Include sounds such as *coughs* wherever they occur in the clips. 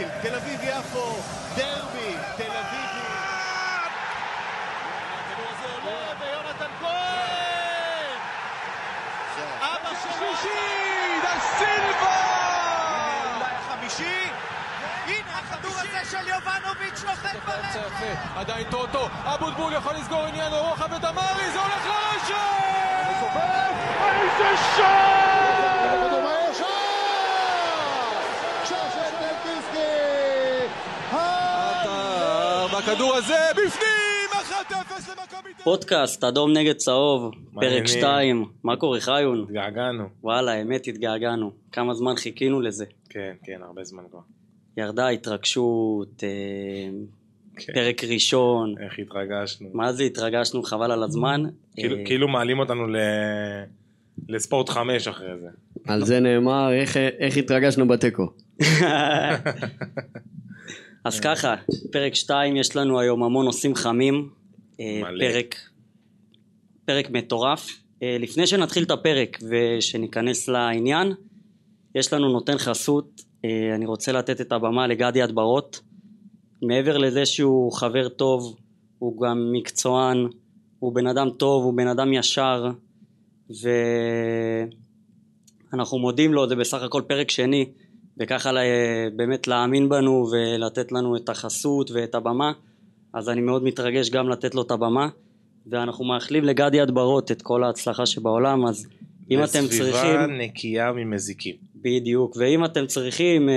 בבלומפילד, תל אביב יפו, דרבי, תל אביב... הכדור הזה עולה, ויונתן כהן! אבא שלישי! דה סילבה! אולי החמישי? הנה הכדור הזה של יובנוביץ' נוחת ברשת! עדיין טוטו, אבוטבול יכול לסגור עניין רוחב ודמרי, זה הולך לרשת! איזה שער! שער של טלפיסקי! עטר, והכדור הזה בפנים! 1-0 למכבי תל פודקאסט אדום נגד צהוב. פרק 2, מה קורה חיון? התגעגענו. וואלה, האמת התגעגענו, כמה זמן חיכינו לזה. כן, כן, הרבה זמן כבר. ירדה התרגשות, אה, כן. פרק ראשון, איך התרגשנו. מה זה התרגשנו חבל על הזמן. כאילו- אה, כאילו מעלים אותנו ל... לספורט חמש אחרי זה. על זה נאמר איך, איך התרגשנו בתיקו. *laughs* אז ככה, פרק 2 יש לנו היום המון נושאים חמים, אה, מלא. פרק, פרק מטורף. אה, לפני שנתחיל את הפרק ושניכנס לעניין, יש לנו נותן חסות, אה, אני רוצה לתת את הבמה לגדי אדברות. מעבר לזה שהוא חבר טוב, הוא גם מקצוען, הוא בן אדם טוב, הוא בן אדם ישר, ואנחנו מודים לו, זה בסך הכל פרק שני, וככה ל- באמת להאמין בנו ולתת לנו את החסות ואת הבמה, אז אני מאוד מתרגש גם לתת לו את הבמה, ואנחנו מאחלים לגדי אדברות את כל ההצלחה שבעולם, אז אם אתם צריכים... לסביבה נקייה ממזיקים. בדיוק, ואם אתם צריכים אה,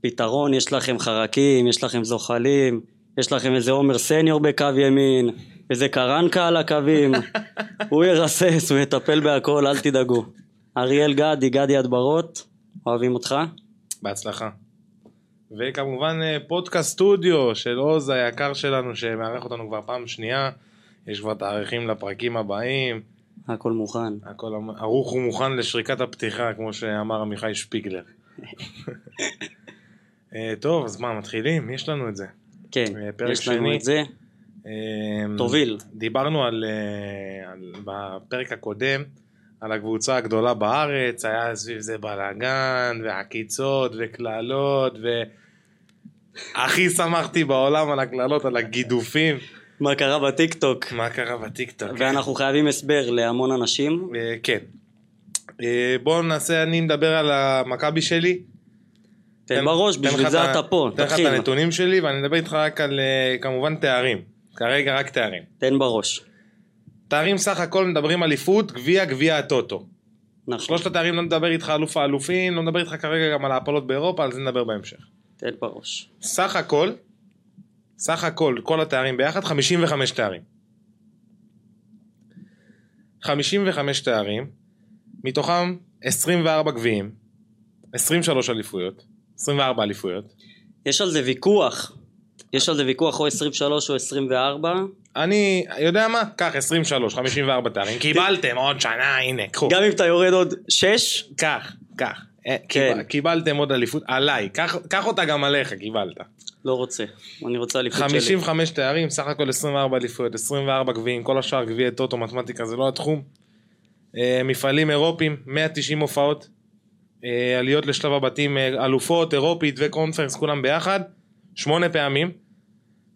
פתרון, יש לכם חרקים, יש לכם זוחלים, יש לכם איזה עומר סניור בקו ימין, איזה קרנקה על הקווים, *laughs* הוא ירסס, הוא יטפל בהכל, אל תדאגו. אריאל גדי, גדי אדברות, אוהבים אותך. בהצלחה. וכמובן אה, פודקאסט סטודיו של עוז היקר שלנו שמארח אותנו כבר פעם שנייה. יש כבר תאריכים לפרקים הבאים. הכל מוכן. הכל ערוך ומוכן לשריקת הפתיחה כמו שאמר עמיחי שפיגלר. *laughs* אה, טוב אז מה מתחילים? יש לנו את זה. כן, אה, יש לנו שני. את זה. אמ, תוביל. דיברנו על, על, בפרק הקודם על הקבוצה הגדולה בארץ, היה סביב זה בלאגן ועקיצות וקללות והכי שמחתי בעולם על הקללות, על הגידופים. מה קרה בטיקטוק? מה קרה בטיקטוק? ואנחנו חייבים הסבר להמון אנשים. אה, כן. אה, בואו נעשה, אני מדבר על המכבי שלי. תן בראש, בשביל זה אתה פה, תן לך את תתחיל. הנתונים שלי ואני מדבר איתך רק על אה, כמובן תארים. כרגע רק תארים. תן בראש. תארים סך הכל מדברים אליפות, גביע, גביע הטוטו. נכון, שלושת התארים לא נדבר איתך אלוף האלופים, לא נדבר איתך כרגע גם על ההפלות באירופה, על זה נדבר בהמשך. תן בראש. סך הכל, סך הכל, כל התארים ביחד, 55 תארים. 55 תארים, מתוכם 24 גביעים, 23 אליפויות, 24 אליפויות. יש על זה ויכוח. יש על זה ויכוח או 23 או 24. אני, יודע מה? קח 23, 54 תארים, קיבלתם עוד שנה, הנה, קחו. גם אם אתה יורד עוד 6, קח, קח. אה, כן. קיבל- קיבלתם עוד אליפות, עליי, קח קח אותה גם עליך, קיבלת. לא רוצה. אני רוצה אליפות שלי. 55 תארים, סך הכל 24 אליפויות, 24 גביעים, כל השאר גביעי טוטו, מתמטיקה זה לא התחום. אה, מפעלים אירופיים, 190 הופעות, אה, עליות לשלב הבתים, אלופות, אירופית וקונפרנס, כולם ביחד, שמונה פעמים.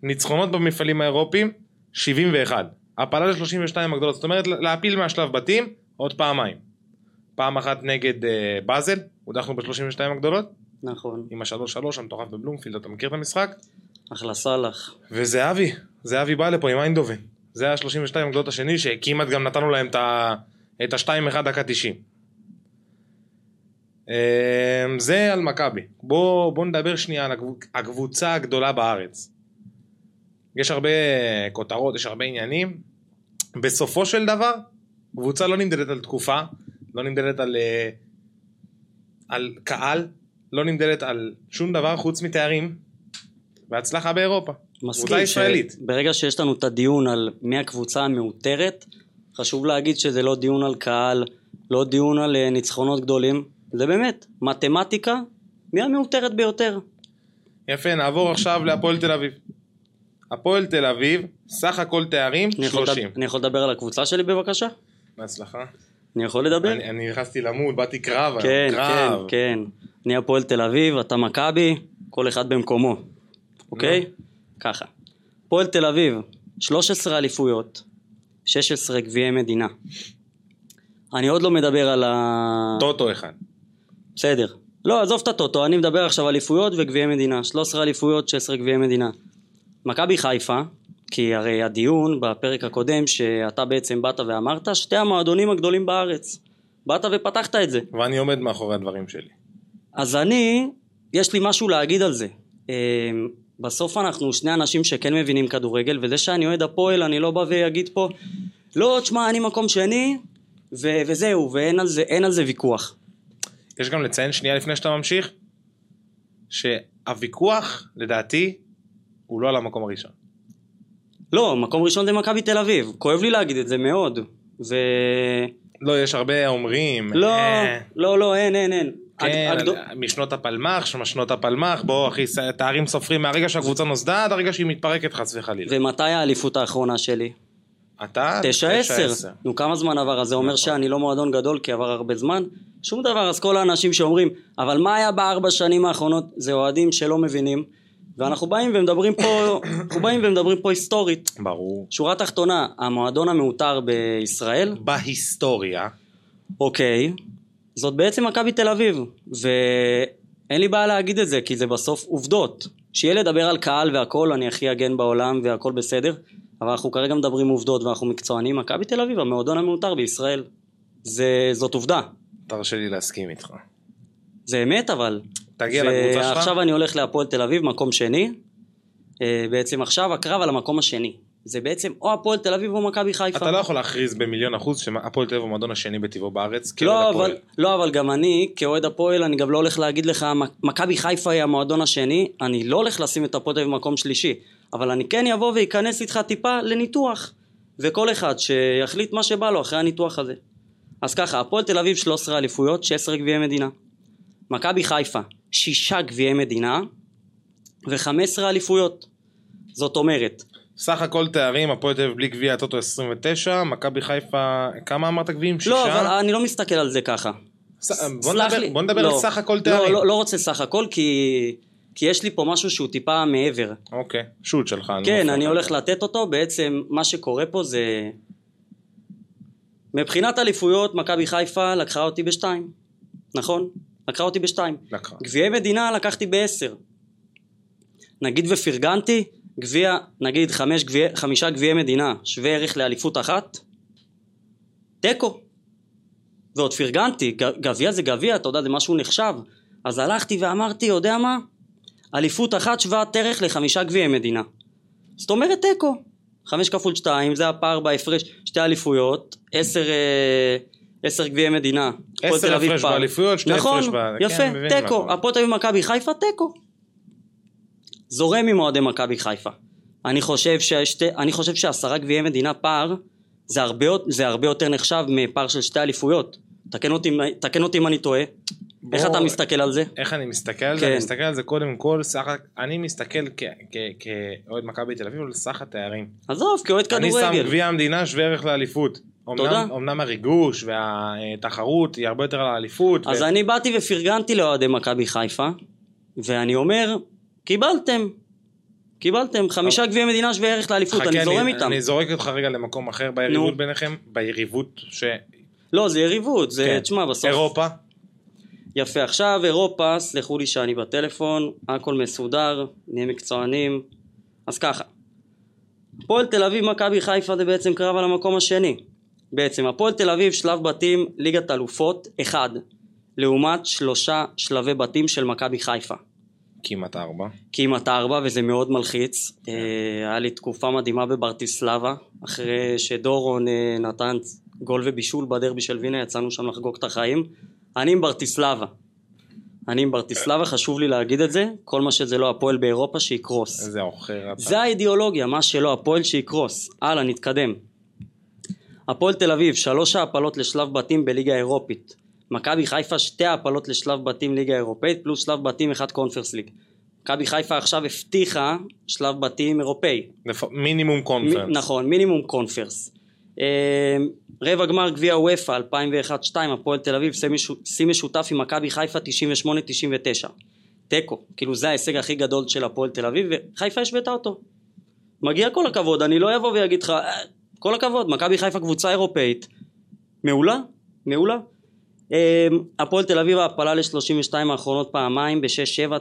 ניצחונות במפעלים האירופיים, 71. הפלה ל-32 הגדולות, זאת אומרת להפיל מהשלב בתים עוד פעמיים. פעם אחת נגד אה, באזל, הודחנו ב-32 הגדולות, נכון. עם ה-3-3 המטורף בבלומפילד, אתה מכיר את המשחק? אחלה סאלח. וזהבי, זהבי בא לפה עם איינדובן. זה היה 32 הגדולות השני שכמעט גם נתנו להם את ה-2-1 דקה 90. אמ, זה על מכבי. בוא, בוא נדבר שנייה על הקב- הקבוצה הגדולה בארץ. יש הרבה כותרות, יש הרבה עניינים. בסופו של דבר, קבוצה לא נמדדת על תקופה, לא נמדדת על, אה, על קהל, לא נמדדת על שום דבר חוץ מתארים והצלחה באירופה. מסכים. שברגע שיש לנו את הדיון על מי הקבוצה המעוטרת, חשוב להגיד שזה לא דיון על קהל, לא דיון על אה, ניצחונות גדולים, זה באמת מתמטיקה, מי המעוטרת ביותר. יפה, נעבור עכשיו להפועל תל אביב. הפועל תל אביב, סך הכל תארים, אני יכול 30. לדבר- אני יכול לדבר על הקבוצה שלי בבקשה? בהצלחה. אני יכול לדבר? אני אני נכנסתי למוד, באתי קרב, כן, כן, קרב. כן. אני הפועל תל אביב, אתה מכבי, כל אחד במקומו. אוקיי? ככה. הפועל תל אביב, 13 אליפויות, 16 גביעי מדינה. אני עוד לא מדבר על ה... טוטו אחד. בסדר. לא, עזוב את הטוטו, אני מדבר עכשיו אליפויות וגביעי מדינה. 13 אליפויות, 16 גביעי מדינה. מכבי חיפה, כי הרי הדיון בפרק הקודם שאתה בעצם באת ואמרת, שתי המועדונים הגדולים בארץ. באת ופתחת את זה. ואני עומד מאחורי הדברים שלי. אז אני, יש לי משהו להגיד על זה. אה, בסוף אנחנו שני אנשים שכן מבינים כדורגל, וזה שאני אוהד הפועל, אני לא בא ואגיד פה, לא, תשמע, אני מקום שני, ו- וזהו, ואין על זה, על זה ויכוח. יש גם לציין שנייה לפני שאתה ממשיך, שהוויכוח, לדעתי, הוא לא על המקום הראשון. לא, מקום ראשון זה מכבי תל אביב. כואב לי להגיד את זה מאוד. ו... לא, יש הרבה אומרים. לא, אה, לא, לא, אין, אין, אין. כן, הג- הגדול- משנות הפלמ"ח, משנות הפלמ"ח, בוא אחי, תארים סופרים מהרגע שהקבוצה נוסדה עד הרגע שהיא מתפרקת חס וחלילה. ומתי האליפות האחרונה שלי? אתה? תשע עשר. נו כמה זמן עבר? אז זה אומר נכון. שאני לא מועדון גדול כי עבר הרבה זמן? שום דבר, אז כל האנשים שאומרים, אבל מה היה בארבע שנים האחרונות? זה אוהדים שלא מבינים, ואנחנו באים ומדברים פה, *coughs* אנחנו באים ומדברים פה היסטורית. ברור. שורה תחתונה, המועדון המעוטר בישראל, בהיסטוריה, אוקיי, זאת בעצם מכבי תל אביב, ואין לי בעיה להגיד את זה, כי זה בסוף עובדות. שיהיה לדבר על קהל והכל, אני הכי הגן בעולם והכל בסדר, אבל אנחנו כרגע מדברים עובדות ואנחנו מקצוענים, מכבי תל אביב, המועדון המעוטר בישראל. זה, זאת עובדה. תרשה לי להסכים איתך. זה אמת אבל. תגיע לקבוצה שלך. ועכשיו אני הולך להפועל תל אביב, מקום שני. אה, בעצם עכשיו הקרב על המקום השני. זה בעצם או הפועל תל אביב או מכבי חיפה. אתה לא יכול להכריז במיליון אחוז שהפועל תל אביב הוא המועדון השני בטבעו בארץ. לא. אבל, לא, אבל גם אני, כאוהד הפועל, אני גם לא הולך להגיד לך, "מ- מכבי חיפה היא המועדון השני, אני לא הולך לשים את הפועל תל אביב במקום שלישי, אבל אני כן אבוא ואיכנס איתך טיפה לניתוח, וכל אחד שיחליט מה שבא לו אחרי הניתוח הזה. אז ככה, הפועל תל אביב 13 אליפויות, 16 גביעי מדינה. מכבי חיפה, 6 גביעי מדינה, ו-15 אליפויות. זאת אומרת, סך הכל תארים, הפועל תל אביב בלי גביע הטוטו 29, מכבי חיפה, כמה אמרת גביעים? שישה? לא, אבל אני לא מסתכל על זה ככה. ס- בוא נדבר- לי. בוא נדבר לא. על סך הכל לא, תארים. לא, לא רוצה סך הכל, כי, כי יש לי פה משהו שהוא טיפה מעבר. אוקיי, שוט שלך. כן, אני לך. הולך לתת אותו, בעצם מה שקורה פה זה... מבחינת אליפויות, מכבי חיפה לקחה אותי בשתיים, נכון? לקחה אותי בשתיים. לקחה. גביעי מדינה לקחתי בעשר. נגיד ופרגנתי, גביע, נגיד חמש גביע, חמישה גביעי מדינה, שווה ערך לאליפות אחת, תיקו. ועוד פרגנתי, גביע זה גביע, אתה יודע, זה משהו נחשב. אז הלכתי ואמרתי, יודע מה? אליפות אחת שוות ערך לחמישה גביעי מדינה. זאת אומרת תיקו. חמש כפול שתיים, זה הפער בהפרש, שתי אליפויות, עשר, אה, עשר גביעי מדינה. עשר הפרש. באליפויות, שתי נכון, הפרש ב- יפה, כן, מבין מה תיקו. הפועל תל אביב מכבי חיפה, תיקו. זורם עם אוהדי מכבי חיפה. אני חושב, שהשתי, אני חושב שעשרה גביעי מדינה פער זה הרבה, זה הרבה יותר נחשב מפער של שתי אליפויות. תקן אותי, תקן אותי אם אני טועה. איך בוא- אתה מסתכל על זה? איך אני מסתכל על זה? כן. אני מסתכל על זה קודם כל, סך, אני מסתכל כאוהד מכבי תל אביב על סך התארים. עזוב, כאוהד אני שם כדורגל. גביע המדינה שווה ערך לאליפות. תודה. אמנם, אמנם הריגוש והתחרות היא הרבה יותר על האליפות. אז ו- אני באתי ופרגנתי לאוהדי מכבי חיפה, ואני אומר, קיבלתם. קיבלתם חמישה גביעי מדינה שווה ערך לאליפות, חכה, אני זורם איתם. אני זורק אותך רגע למקום אחר ביריבות נו. ביניכם, ביריבות ש... לא, זה יריבות, זה, כן. תשמע, בסוף... אירופה, יפה, עכשיו אירופה, סלחו לי שאני בטלפון, הכל מסודר, נהיה מקצוענים. אז ככה, הפועל תל אביב מכבי חיפה זה בעצם קרב על המקום השני. בעצם הפועל תל אביב שלב בתים ליגת אלופות אחד, לעומת שלושה שלבי בתים של מכבי חיפה. כמעט ארבע. כמעט ארבע וזה מאוד מלחיץ. אה, היה לי תקופה מדהימה בברטיסלבה, אחרי שדורון אה, נתן גול ובישול בדרבי של וינה, יצאנו שם לחגוג את החיים. אני עם ברטיסלבה. אני עם ברטיסלבה, חשוב לי להגיד את זה, כל מה שזה לא הפועל באירופה שיקרוס. איזה עוכר אתה. זה האידיאולוגיה, מה שלא הפועל שיקרוס. הלאה, נתקדם. הפועל תל אביב, שלוש העפלות לשלב בתים בליגה האירופית. מכבי חיפה, שתי העפלות לשלב בתים ליגה אירופאית, פלוס שלב בתים אחד קונפרס ליג. מכבי חיפה עכשיו הבטיחה שלב בתים אירופאי. מינימום מ- קונפרנס. נכון, מינימום קונפרס. רבע גמר גביע וופא 2001-2002 הפועל תל אביב שיא משו- שיא משותף עם מכבי חיפה 98-99 תיקו כאילו זה ההישג הכי גדול של הפועל תל אביב וחיפה השוותה אותו. מגיע כל הכבוד אני לא אבוא ואגיד לך "אה, כל הכבוד מכבי חיפה קבוצה אירופאית. מעולה מעולה. אה, הפועל תל אביב העפלה ל-32 האחרונות פעמיים ב-6-7,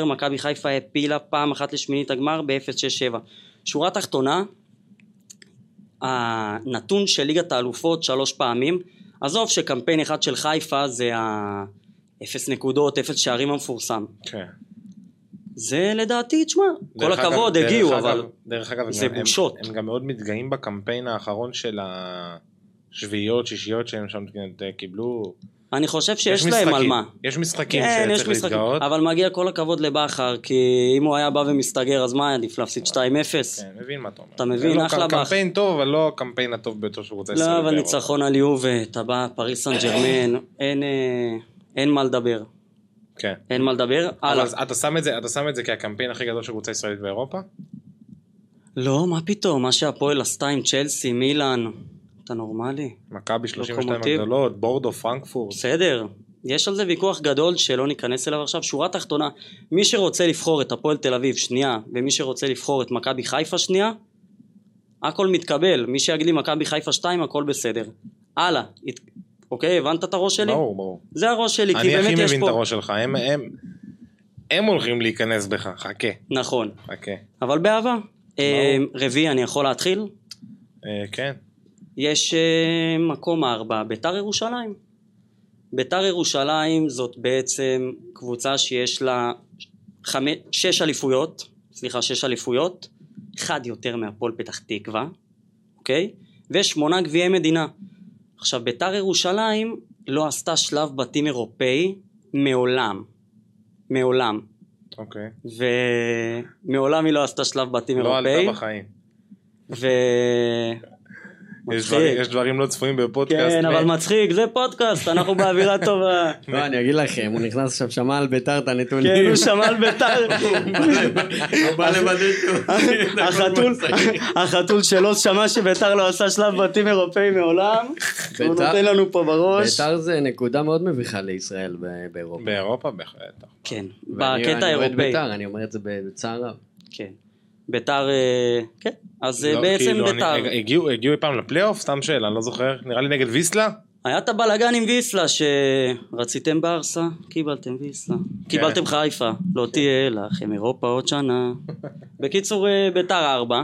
9-10, מכבי חיפה העפילה פעם אחת לשמינית הגמר ב-0-6-7. שורה תחתונה, הנתון של ליגת האלופות שלוש פעמים, עזוב שקמפיין אחד של חיפה זה האפס נקודות, אפס שערים המפורסם. כן. זה לדעתי, תשמע, כל אגב- הכבוד, דרך הגיעו, אגב- אבל דרך אגב, זה הם- הם- בושות. הם גם מאוד מתגאים בקמפיין האחרון של השביעיות, שישיות שהם שם קיבלו. אני חושב יש שיש להם על משחקים- מה. יש משחקים כן, יש שצריך משחקים, להתגאות. אבל מגיע כל הכבוד לבכר, כי אם הוא היה בא ומסתגר, אז מה עדיף להפסיד 2-0? כן, מבין מה אתה אומר. אתה מבין? לא אחלה בכר. קמפיין טוב, אבל לא הקמפיין הטוב ביותר שהוא רוצה לא, אבל ניצחון על יובה, אתה בא, פריס סן ג'רמן, אין, אה, אין מה לדבר. כן. אין מה לדבר. הלאה. אתה שם את זה, אתה שם את זה כקמפיין הכי גדול של קבוצה ישראלית באירופה? לא, מה פתאום, מה שהפועל עשתה עם צ'לסי, מילאן, אתה נורמלי? מכבי 32 לוקומוטיב. הגדולות, בורדו, פרנקפורט. בסדר, יש על זה ויכוח גדול שלא ניכנס אליו עכשיו. שורה תחתונה, מי שרוצה לבחור את הפועל תל אביב שנייה, ומי שרוצה לבחור את מכבי חיפה שנייה, הכל מתקבל. מי שיגיד לי מכבי חיפה 2, הכל בסדר. הלאה. הת- אוקיי, הבנת את הראש שלי? ברור, ברור. זה הראש שלי, כי אני הכי באמת יש מבין את פה... הראש שלך, הם- הם- הם הולכים להיכנס בך, חכה, נכון. חכה. אבל באהבה. אה, רביעי, אני יכול להתחיל? אה, כן. יש אה, מקום ארבע, ביתר ירושלים. ביתר ירושלים זאת בעצם קבוצה שיש לה חמש, שש אליפויות, סליחה, שש אליפויות, אחד יותר מהפועל פתח תקווה, אוקיי? ושמונה גביעי מדינה. עכשיו, ביתר ירושלים לא עשתה שלב בתים אירופאי מעולם. מעולם. אוקיי. ומעולם היא לא עשתה שלב בתים לא אירופאי. עלתה בחיים. ו... יש מצחיק. דברים- יש דברים לא צפויים בפודקאסט. כן, אבל מצחיק, זה פודקאסט, אנחנו באווירה *laughs* טובה. לא, אני אגיד לכם, הוא נכנס עכשיו, שמע על ביתר את הנתונים. כן, הוא שמע על ביתר. *laughs* הוא בא לוודא. החתול, שלו שמע שביתר לא עשה שלב בתים אירופאי מעולם. הוא ביתר- נותן לנו פה בראש. ביתר זה נקודה מאוד מביכה לישראל ב- באירופה. באירופה בהחלט. כן, בקטע אני האירופאי. ביתר, אני אומר את זה בצער רב. כן. ביתר, אה, כן. אז אה, לא, בעצם כאילו, אני- ביתר. הגיעו הגיעו אי פעם לפלייאוף? סתם שאלה, אני לא זוכר. נראה לי נגד ויסלה? היה את הבלאגן עם ויסלה שרציתם ברסה, קיבלתם ויסלה. קיבלתם חיפה, לא תהיה לכם אירופה עוד שנה. *laughs* בקיצור, אה, ביתר ארבע,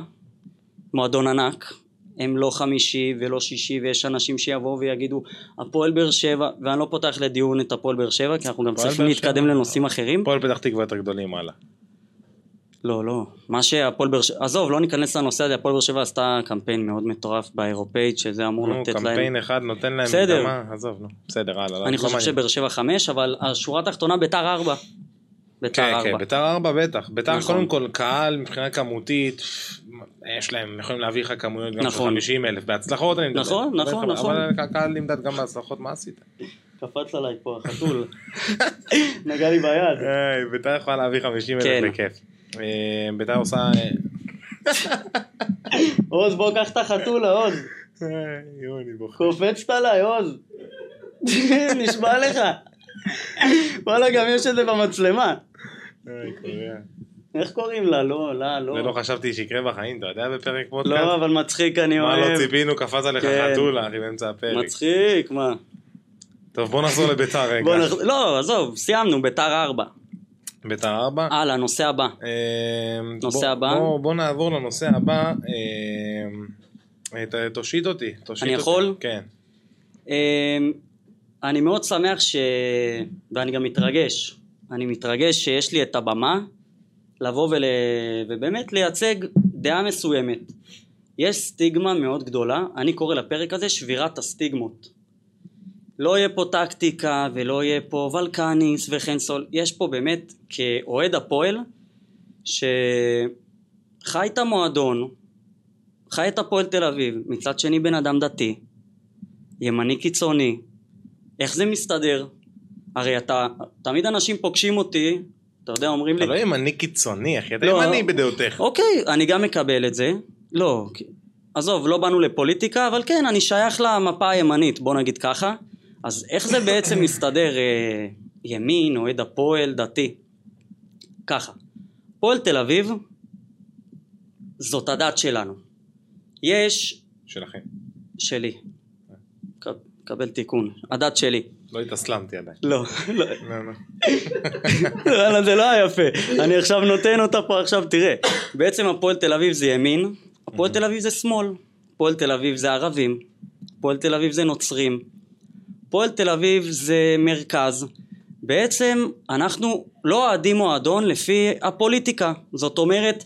מועדון ענק. הם לא חמישי ולא שישי ויש אנשים שיבואו ויגידו הפועל באר שבע ואני לא פותח לדיון את הפועל באר שבע כי אנחנו גם צריכים להתקדם. לנושאים אחרים הפועל פתח תקווה יותר גדולים, הלאה. לא לא מה שהפועל באר שבע עזוב לא ניכנס לנושא הזה הפועל באר שבע עשתה קמפיין מאוד מטורף באירופאית שזה אמור נו, לתת להם קמפיין אחד נותן להם בסדר. מקדמה, עזוב, נו. בסדר, הלאה. אני לא חושב מעניין. שבאר שבע חמש, אבל השורה התחתונה ביתר ארבע. ביתר כן, כן, ארבע. ביתר ארבע בטח. ביתר נכון. קודם כל קהל מבחינה כמותית, יש להם, הם יכולים להביא לך כמויות גם של נכון. 50 אלף. בהצלחות אני מדבר. נכון, נכון, אבל- נכון. אבל הקהל נמדד גם בהצלחות, מה עשית? קפץ עליי פה החתול. *laughs* נגע לי ביד. ביתר יכולה להביא 50 אלף כן. בכיף. אה, ביתר עושה... אה, *laughs* עוז בוא קח את החתול עוז. קופצת עליי עוז. *laughs* נשבע לך. וואלה גם יש את זה במצלמה. איך קוראים לה? לא, לה, לא. זה לא חשבתי שיקרה בחיים, אתה יודע, בפרק פודקאסט? לא, אבל מצחיק אני מה לא אוהב. ציפינו, קפץ עליך כן. חתולה, אחי, באמצע הפרק. מצחיק, מה? טוב, בוא נחזור לביתר רגע. לא, עזוב, סיימנו, ביתר ארבע. ביתר ארבע. הלאה, נושא הבא. אה, נושא בוא- הבא? בוא- בוא נעבור לנושא הבא. אה, ת- תושיט אותי. תושיט אני אותי. יכול? כן. אמ, אני מאוד שמח ש... ואני גם מתרגש. אני מתרגש שיש לי את הבמה לבוא ול... ובאמת לייצג דעה מסוימת. יש סטיגמה מאוד גדולה, אני קורא לפרק הזה שבירת הסטיגמות. לא יהיה פה טקטיקה ולא יהיה פה ולקניס וכן סול, יש פה באמת כאוהד הפועל שחי את המועדון, חי את הפועל תל אביב, מצד שני בן אדם דתי, ימני קיצוני, איך זה מסתדר? הרי אתה, תמיד אנשים פוגשים אותי, אתה יודע, אומרים לי, אתה לא ימני קיצוני, אחי, אתה לא. ימני בדעותיך. אוקיי, אני גם מקבל את זה, לא, עזוב, לא באנו לפוליטיקה, אבל כן, אני שייך למפה הימנית, בוא נגיד ככה. אז איך זה בעצם מסתדר אה, ימין, אוהד הפועל, דתי? ככה, פועל תל אביב זאת הדת שלנו. יש, שלכם. שלי, ק- קבל תיקון, הדת שלי. לא התאסלמתי עדיין. לא, לא, לא, לא. וואלה זה לא היה יפה, אני עכשיו נותן אותה פה עכשיו תראה, בעצם הפועל תל אביב זה ימין, הפועל תל אביב זה שמאל, הפועל תל אביב זה ערבים, הפועל תל אביב זה נוצרים, הפועל תל אביב זה מרכז, בעצם אנחנו לא אוהדים מועדון לפי הפוליטיקה, זאת אומרת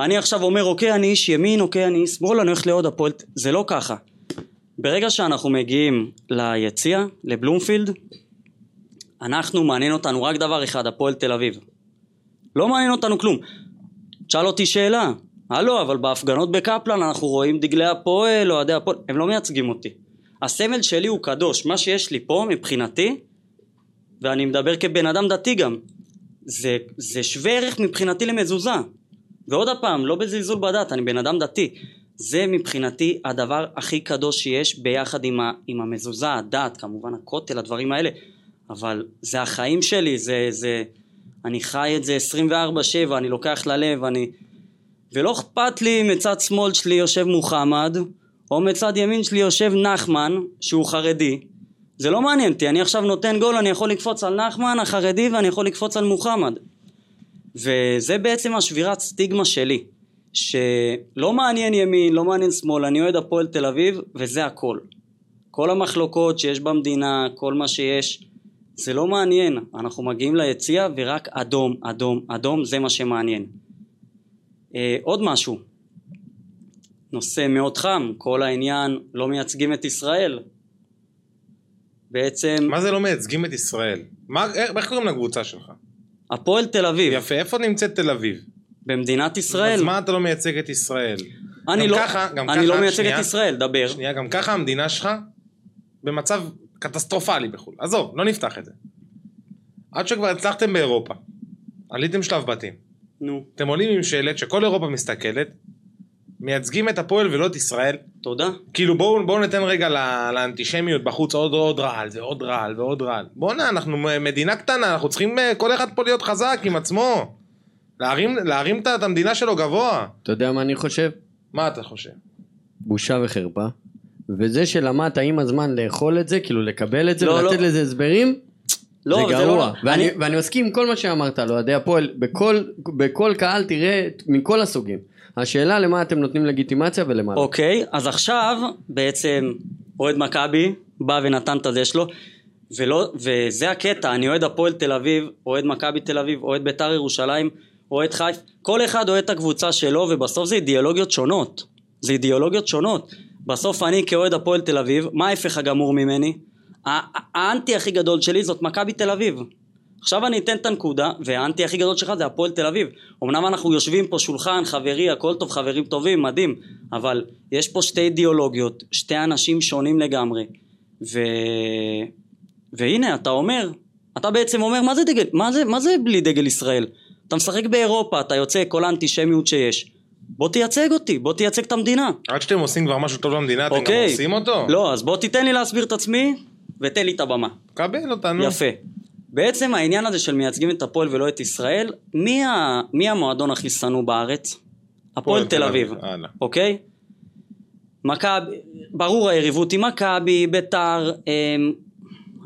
אני עכשיו אומר אוקיי אני איש ימין, אוקיי אני איש שמאל, אני הולך לעוד הפועל, זה לא ככה, ברגע שאנחנו מגיעים ליציע, לבלומפילד, אנחנו מעניין אותנו רק דבר אחד, הפועל תל אביב. לא מעניין אותנו כלום. תשאל אותי שאלה, הלו, אבל בהפגנות בקפלן אנחנו רואים דגלי הפועל, אוהדי הפועל, הם לא מייצגים אותי. הסמל שלי הוא קדוש, מה שיש לי פה מבחינתי, ואני מדבר כבן אדם דתי גם, זה, זה שווה ערך מבחינתי למזוזה. ועוד הפעם, לא בזלזול בדת, אני בן אדם דתי. זה מבחינתי הדבר הכי קדוש שיש ביחד עם, ה, עם המזוזה, הדת, כמובן הכותל, הדברים האלה. אבל זה החיים שלי, זה, זה, אני חי את זה 24/7, אני לוקח ללב, אני... ולא אכפת לי מצד שמאל שלי יושב מוחמד, או מצד ימין שלי יושב נחמן, שהוא חרדי. זה לא מעניין אותי, אני עכשיו נותן גול, אני יכול לקפוץ על נחמן החרדי ואני יכול לקפוץ על מוחמד. וזה בעצם השבירת סטיגמה שלי, שלא מעניין ימין, לא מעניין שמאל, אני אוהד הפועל תל אביב וזה הכל. כל המחלוקות שיש במדינה, כל מה שיש, זה לא מעניין, אנחנו מגיעים ליציע ורק אדום, אדום, אדום, זה מה שמעניין. אה, עוד משהו, נושא מאוד חם, כל העניין לא מייצגים את ישראל. בעצם מה זה לא מייצגים את ישראל? מה, איך, קוראים לקבוצה שלך? הפועל תל אביב, יפה, איפה נמצאת תל אביב? במדינת ישראל, אז מה אתה לא מייצג את ישראל? אני לא, ככה, גם אני ככה, לא מייצג שנייה, את ישראל, דבר. שנייה, גם ככה המדינה שלך במצב קטסטרופלי בחו"ל. עזוב, לא נפתח את זה. עד שכבר הצלחתם באירופה, עליתם שלב בתים. נו, אתם עולים עם שלט שכל אירופה מסתכלת, מייצגים את הפועל ולא את ישראל. תודה. כאילו בואו בוא ניתן רגע לא, לאנטישמיות בחוץ עוד עוד רעל, זה עוד רעל ועוד רעל. בואנה, אנחנו מדינה קטנה, אנחנו צריכים אה, כל אחד פה להיות חזק עם עצמו. להרים, להרים את את המדינה שלו גבוה. אתה יודע מה אני חושב? מה אתה חושב? בושה וחרפה. וזה שלמדת עם הזמן לאכול את זה, כאילו לקבל את זה לא, ולתת לא. לזה הסברים, לא, זה זה לא- גרוע. ואני, אני- ואני מסכים עם כל מה שאמרת על אוהדי הפועל, בכל, בכל קהל תראה מכל הסוגים. השאלה למה אתם נותנים לגיטימציה ולמה לא. אוקיי, אז עכשיו בעצם אוהד מכבי בא ונתן את הזה שלו ולא, וזה הקטע, אני אוהד הפועל תל אביב, אוהד מכבי תל אביב, אוהד בית"ר ירושלים, אוהד חיפה, כל אחד אוהד את הקבוצה שלו ובסוף זה אידיאולוגיות שונות, זה אידיאולוגיות שונות. בסוף אני כאוהד הפועל תל אביב, מה ההפך הגמור ממני? האנטי הכי גדול שלי זאת מכבי תל אביב. עכשיו אני אתן את הנקודה, והאנטי הכי גדול שלך זה הפועל תל אביב. אמנם אנחנו יושבים פה שולחן, חברי, הכל טוב, חברים טובים, מדהים, אבל יש פה שתי אידיאולוגיות, שתי אנשים שונים לגמרי. ו... והנה, אתה אומר, אתה בעצם אומר, מה זה דגל, מה זה, מה זה בלי דגל ישראל? אתה משחק באירופה, אתה יוצא כל האנטישמיות שיש. בוא תייצג אותי, בוא תייצג את המדינה. עד שאתם עושים כבר משהו טוב למדינה, אתם גם אוקיי. עושים אותו? לא, אז בוא תיתן לי להסביר את עצמי, ותן לי את הבמה. קבל אותנו. יפה. בעצם העניין הזה של מייצגים את הפועל ולא את ישראל, מי, ה... מי המועדון הכי שנוא בארץ? הפועל תל אביב, הלאה. אוקיי? מכבי, ברור היריבות עם מכבי, ביתר, אמ,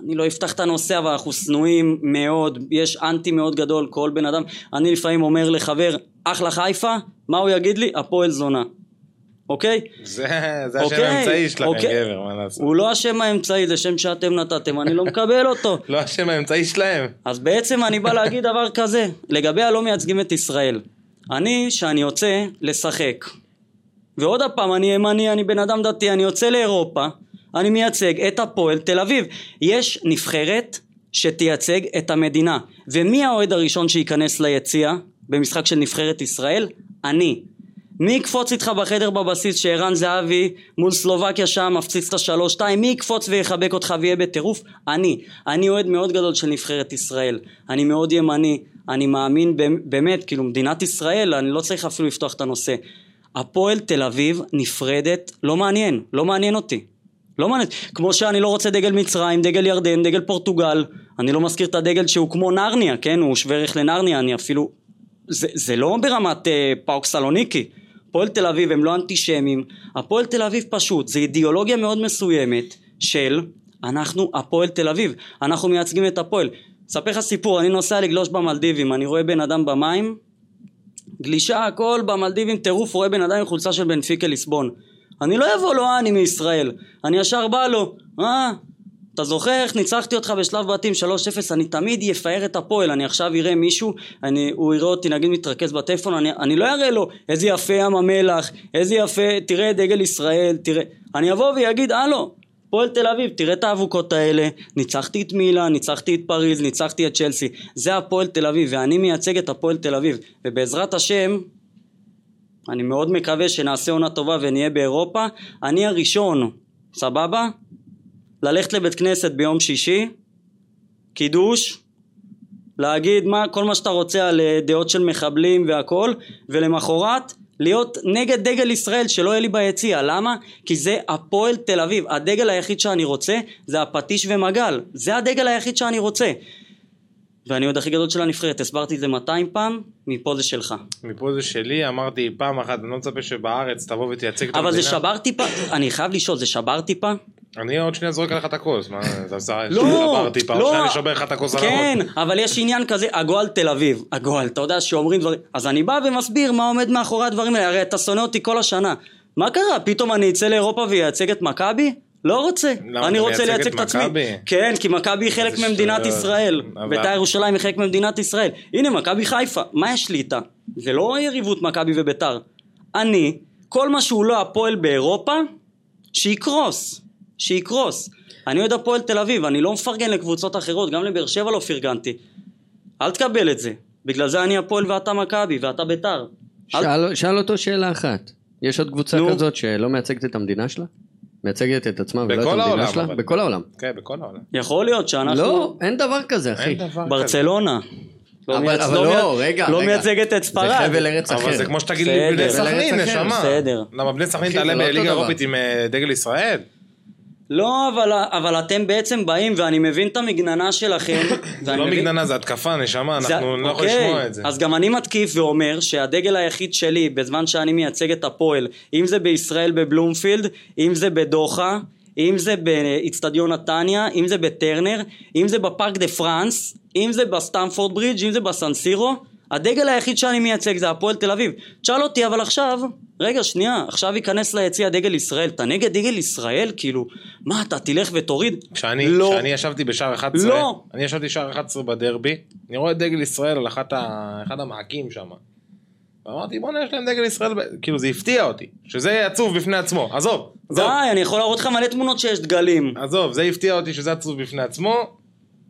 אני לא אפתח את הנושא אבל אנחנו שנואים מאוד, יש אנטי מאוד גדול, כל בן אדם, אני לפעמים אומר לחבר, אחלה חיפה, מה הוא יגיד לי? הפועל זונה, אוקיי? זה זה השם אוקיי, האמצעי שלכם, אוקיי. גבר, מה לעשות? הוא לא השם האמצעי, זה שם שאתם נתתם, אני לא מקבל אותו. *laughs* לא השם האמצעי שלהם. אז בעצם אני בא להגיד דבר כזה, לגבי הלא מייצגים את ישראל. אני, שאני יוצא לשחק, ועוד הפעם, אני ימני, אני בן אדם דתי, אני יוצא לאירופה, אני מייצג את הפועל תל אביב. יש נבחרת שתייצג את המדינה. ומי האוהד הראשון שייכנס ליציע במשחק של נבחרת ישראל? אני. מי יקפוץ איתך בחדר בבסיס שערן זהבי מול סלובקיה שם מפציץ את השלוש שתיים? מי יקפוץ ויחבק אותך ויהיה בטירוף? אני. אני אוהד מאוד גדול של נבחרת ישראל. אני מאוד ימני. אני מאמין באמת, כאילו מדינת ישראל, אני לא צריך אפילו לפתוח את הנושא. הפועל תל אביב נפרדת, לא מעניין, לא מעניין אותי. לא מעניין, כמו שאני לא רוצה דגל מצרים, דגל ירדן, דגל פורטוגל, אני לא מזכיר את הדגל שהוא כמו נרניה, כן, הוא שווה ערך לנרניה, אני אפילו, זה, זה לא ברמת אה, פאוק סלוניקי, הפועל תל אביב הם לא אנטישמים, הפועל תל אביב פשוט, זה אידיאולוגיה מאוד מסוימת של אנחנו הפועל תל אביב, אנחנו מייצגים את הפועל. אספר לך סיפור, אני נוסע לגלוש במלדיבים, אני רואה בן אדם במים, גלישה הכל במלדיבים טירוף, רואה בן אדם עם חולצה של בנפיקה ליסבון. אני לא אבוא לו, אה, אני מישראל. אני ישר בא לו, אה, אתה זוכר איך ניצחתי אותך בשלב בתים 3-0, אני תמיד יפאר את הפועל, אני עכשיו אראה מישהו, אני, הוא יראה אותי נגיד מתרכז בטלפון, אני, אני לא אראה לו איזה יפה ים המלח, איזה יפה, תראה דגל ישראל, תראה, אני אבוא ויגיד, הלו, פועל תל אביב, תראה את האבוקות האלה, ניצחתי את מילה, ניצחתי את פריז, ניצחתי את צ'לסי, זה הפועל תל אביב, ואני מייצג את הפועל תל אביב, ובעזרת השם, אני מאוד מקווה שנעשה עונה טובה ונהיה באירופה, אני הראשון, סבבה? ללכת לבית כנסת ביום שישי, קידוש, להגיד מה, כל מה שאתה רוצה על אה, דעות של מחבלים והכל, ולמחרת להיות נגד דגל ישראל שלא יהיה לי ביציע, למה? כי זה הפועל תל אביב, הדגל היחיד שאני רוצה זה הפטיש ומגל, זה הדגל היחיד שאני רוצה. ואני עוד הכי גדול של הנבחרת, הסברתי את זה 200 פעם, מפה זה שלך. מפה זה שלי, אמרתי פעם אחת, אני לא מצפה שבארץ תבוא ותייצג את המדינה. אבל זה שבר טיפה, אני חייב לשאול, זה שבר טיפה? אני עוד שנייה זורק עליך את הכוס, מה, אתה עושה, לא, לא. שנייה אני שובר לך את הכוס על כן, הראש. אבל יש עניין כזה, הגועל תל אביב, הגועל, אתה יודע שאומרים דברים, אז אני בא ומסביר מה עומד מאחורי הדברים האלה, הרי אתה שונא אותי כל השנה. מה קרה? פתאום אני אצא לאירופה ואייצג את מכבי? לא רוצה. אני רוצה לייצג את עצמי. כן, כי מכבי היא חלק ממדינת. ישראל. בית"ר ירושלים היא חלק ממדינת ישראל. הנה, מכבי חיפה, מה יש לי איתה? זה לא יריבות מכבי ובית"ר. אני, כל מה שהוא לא הפועל באירופה, שיקרוס. שיקרוס. אני אוהד הפועל תל אביב, אני לא מפרגן לקבוצות אחרות, גם לבאר שבע לא פרגנתי. אל תקבל את זה. בגלל זה אני הפועל ואתה מכבי ואתה בית"ר. אל- שאל, שאל אותו שאלה אחת. יש עוד קבוצה נו. כזאת שלא מייצגת את המדינה שלה? מייצגת את עצמה ולא את בכל המדינה העולם, שלה? אבל. בכל העולם. כן, בכל העולם. יכול להיות שאנחנו... לא, אין דבר כזה, אחי. אין דבר כזה. ברצלונה. לא אבל- מייצ- אבל לא לא, רגע, לא רגע. מייצגת את זה ספרד. חבל ארץ אחר. אבל זה כמו שתגיד. לי בני סכנין. נשמה. בסדר. למה בני סכנין תעלה זה לא בליגה. אירופית עם אה, דגל ישראל? לא, אבל, אבל אתם בעצם באים, ואני מבין את המגננה שלכם. *coughs* זה לא מבין- מגננה, זה התקפה, נשמה, זה- אנחנו לא יכולים אוקיי, לשמוע את זה. אז גם אני מתקיף ואומר שהדגל היחיד שלי בזמן שאני מייצג את הפועל, אם זה בישראל בבלומפילד, אם זה בדוחה, אם זה באיצטדיון נתניה, אם זה בטרנר, אם זה בפארק דה פרנס, אם זה בסטמפורד ברידג', אם זה בסן סירו, הדגל היחיד שאני מייצג זה הפועל תל אביב. תשאל אותי, אבל עכשיו, רגע, שנייה, עכשיו ייכנס ליציע דגל ישראל, אתה נגד דגל ישראל? כאילו, מה, אתה תלך ותוריד? כשאני, לא. כשאני ישבתי בשער 11, לא. אני ישבתי בשער 11 בדרבי, אני רואה את דגל ישראל על אחת ה... אחד המעקים שם. ואמרתי בואנה יש להם דגל ישראל, ב-" כאילו זה הפתיע אותי, שזה עצוב בפני עצמו, עזוב, עזוב, די, אני יכול להראות לך מלא תמונות שיש דגלים. עזוב, זה הפתיע אותי שזה עצוב בפני עצמו.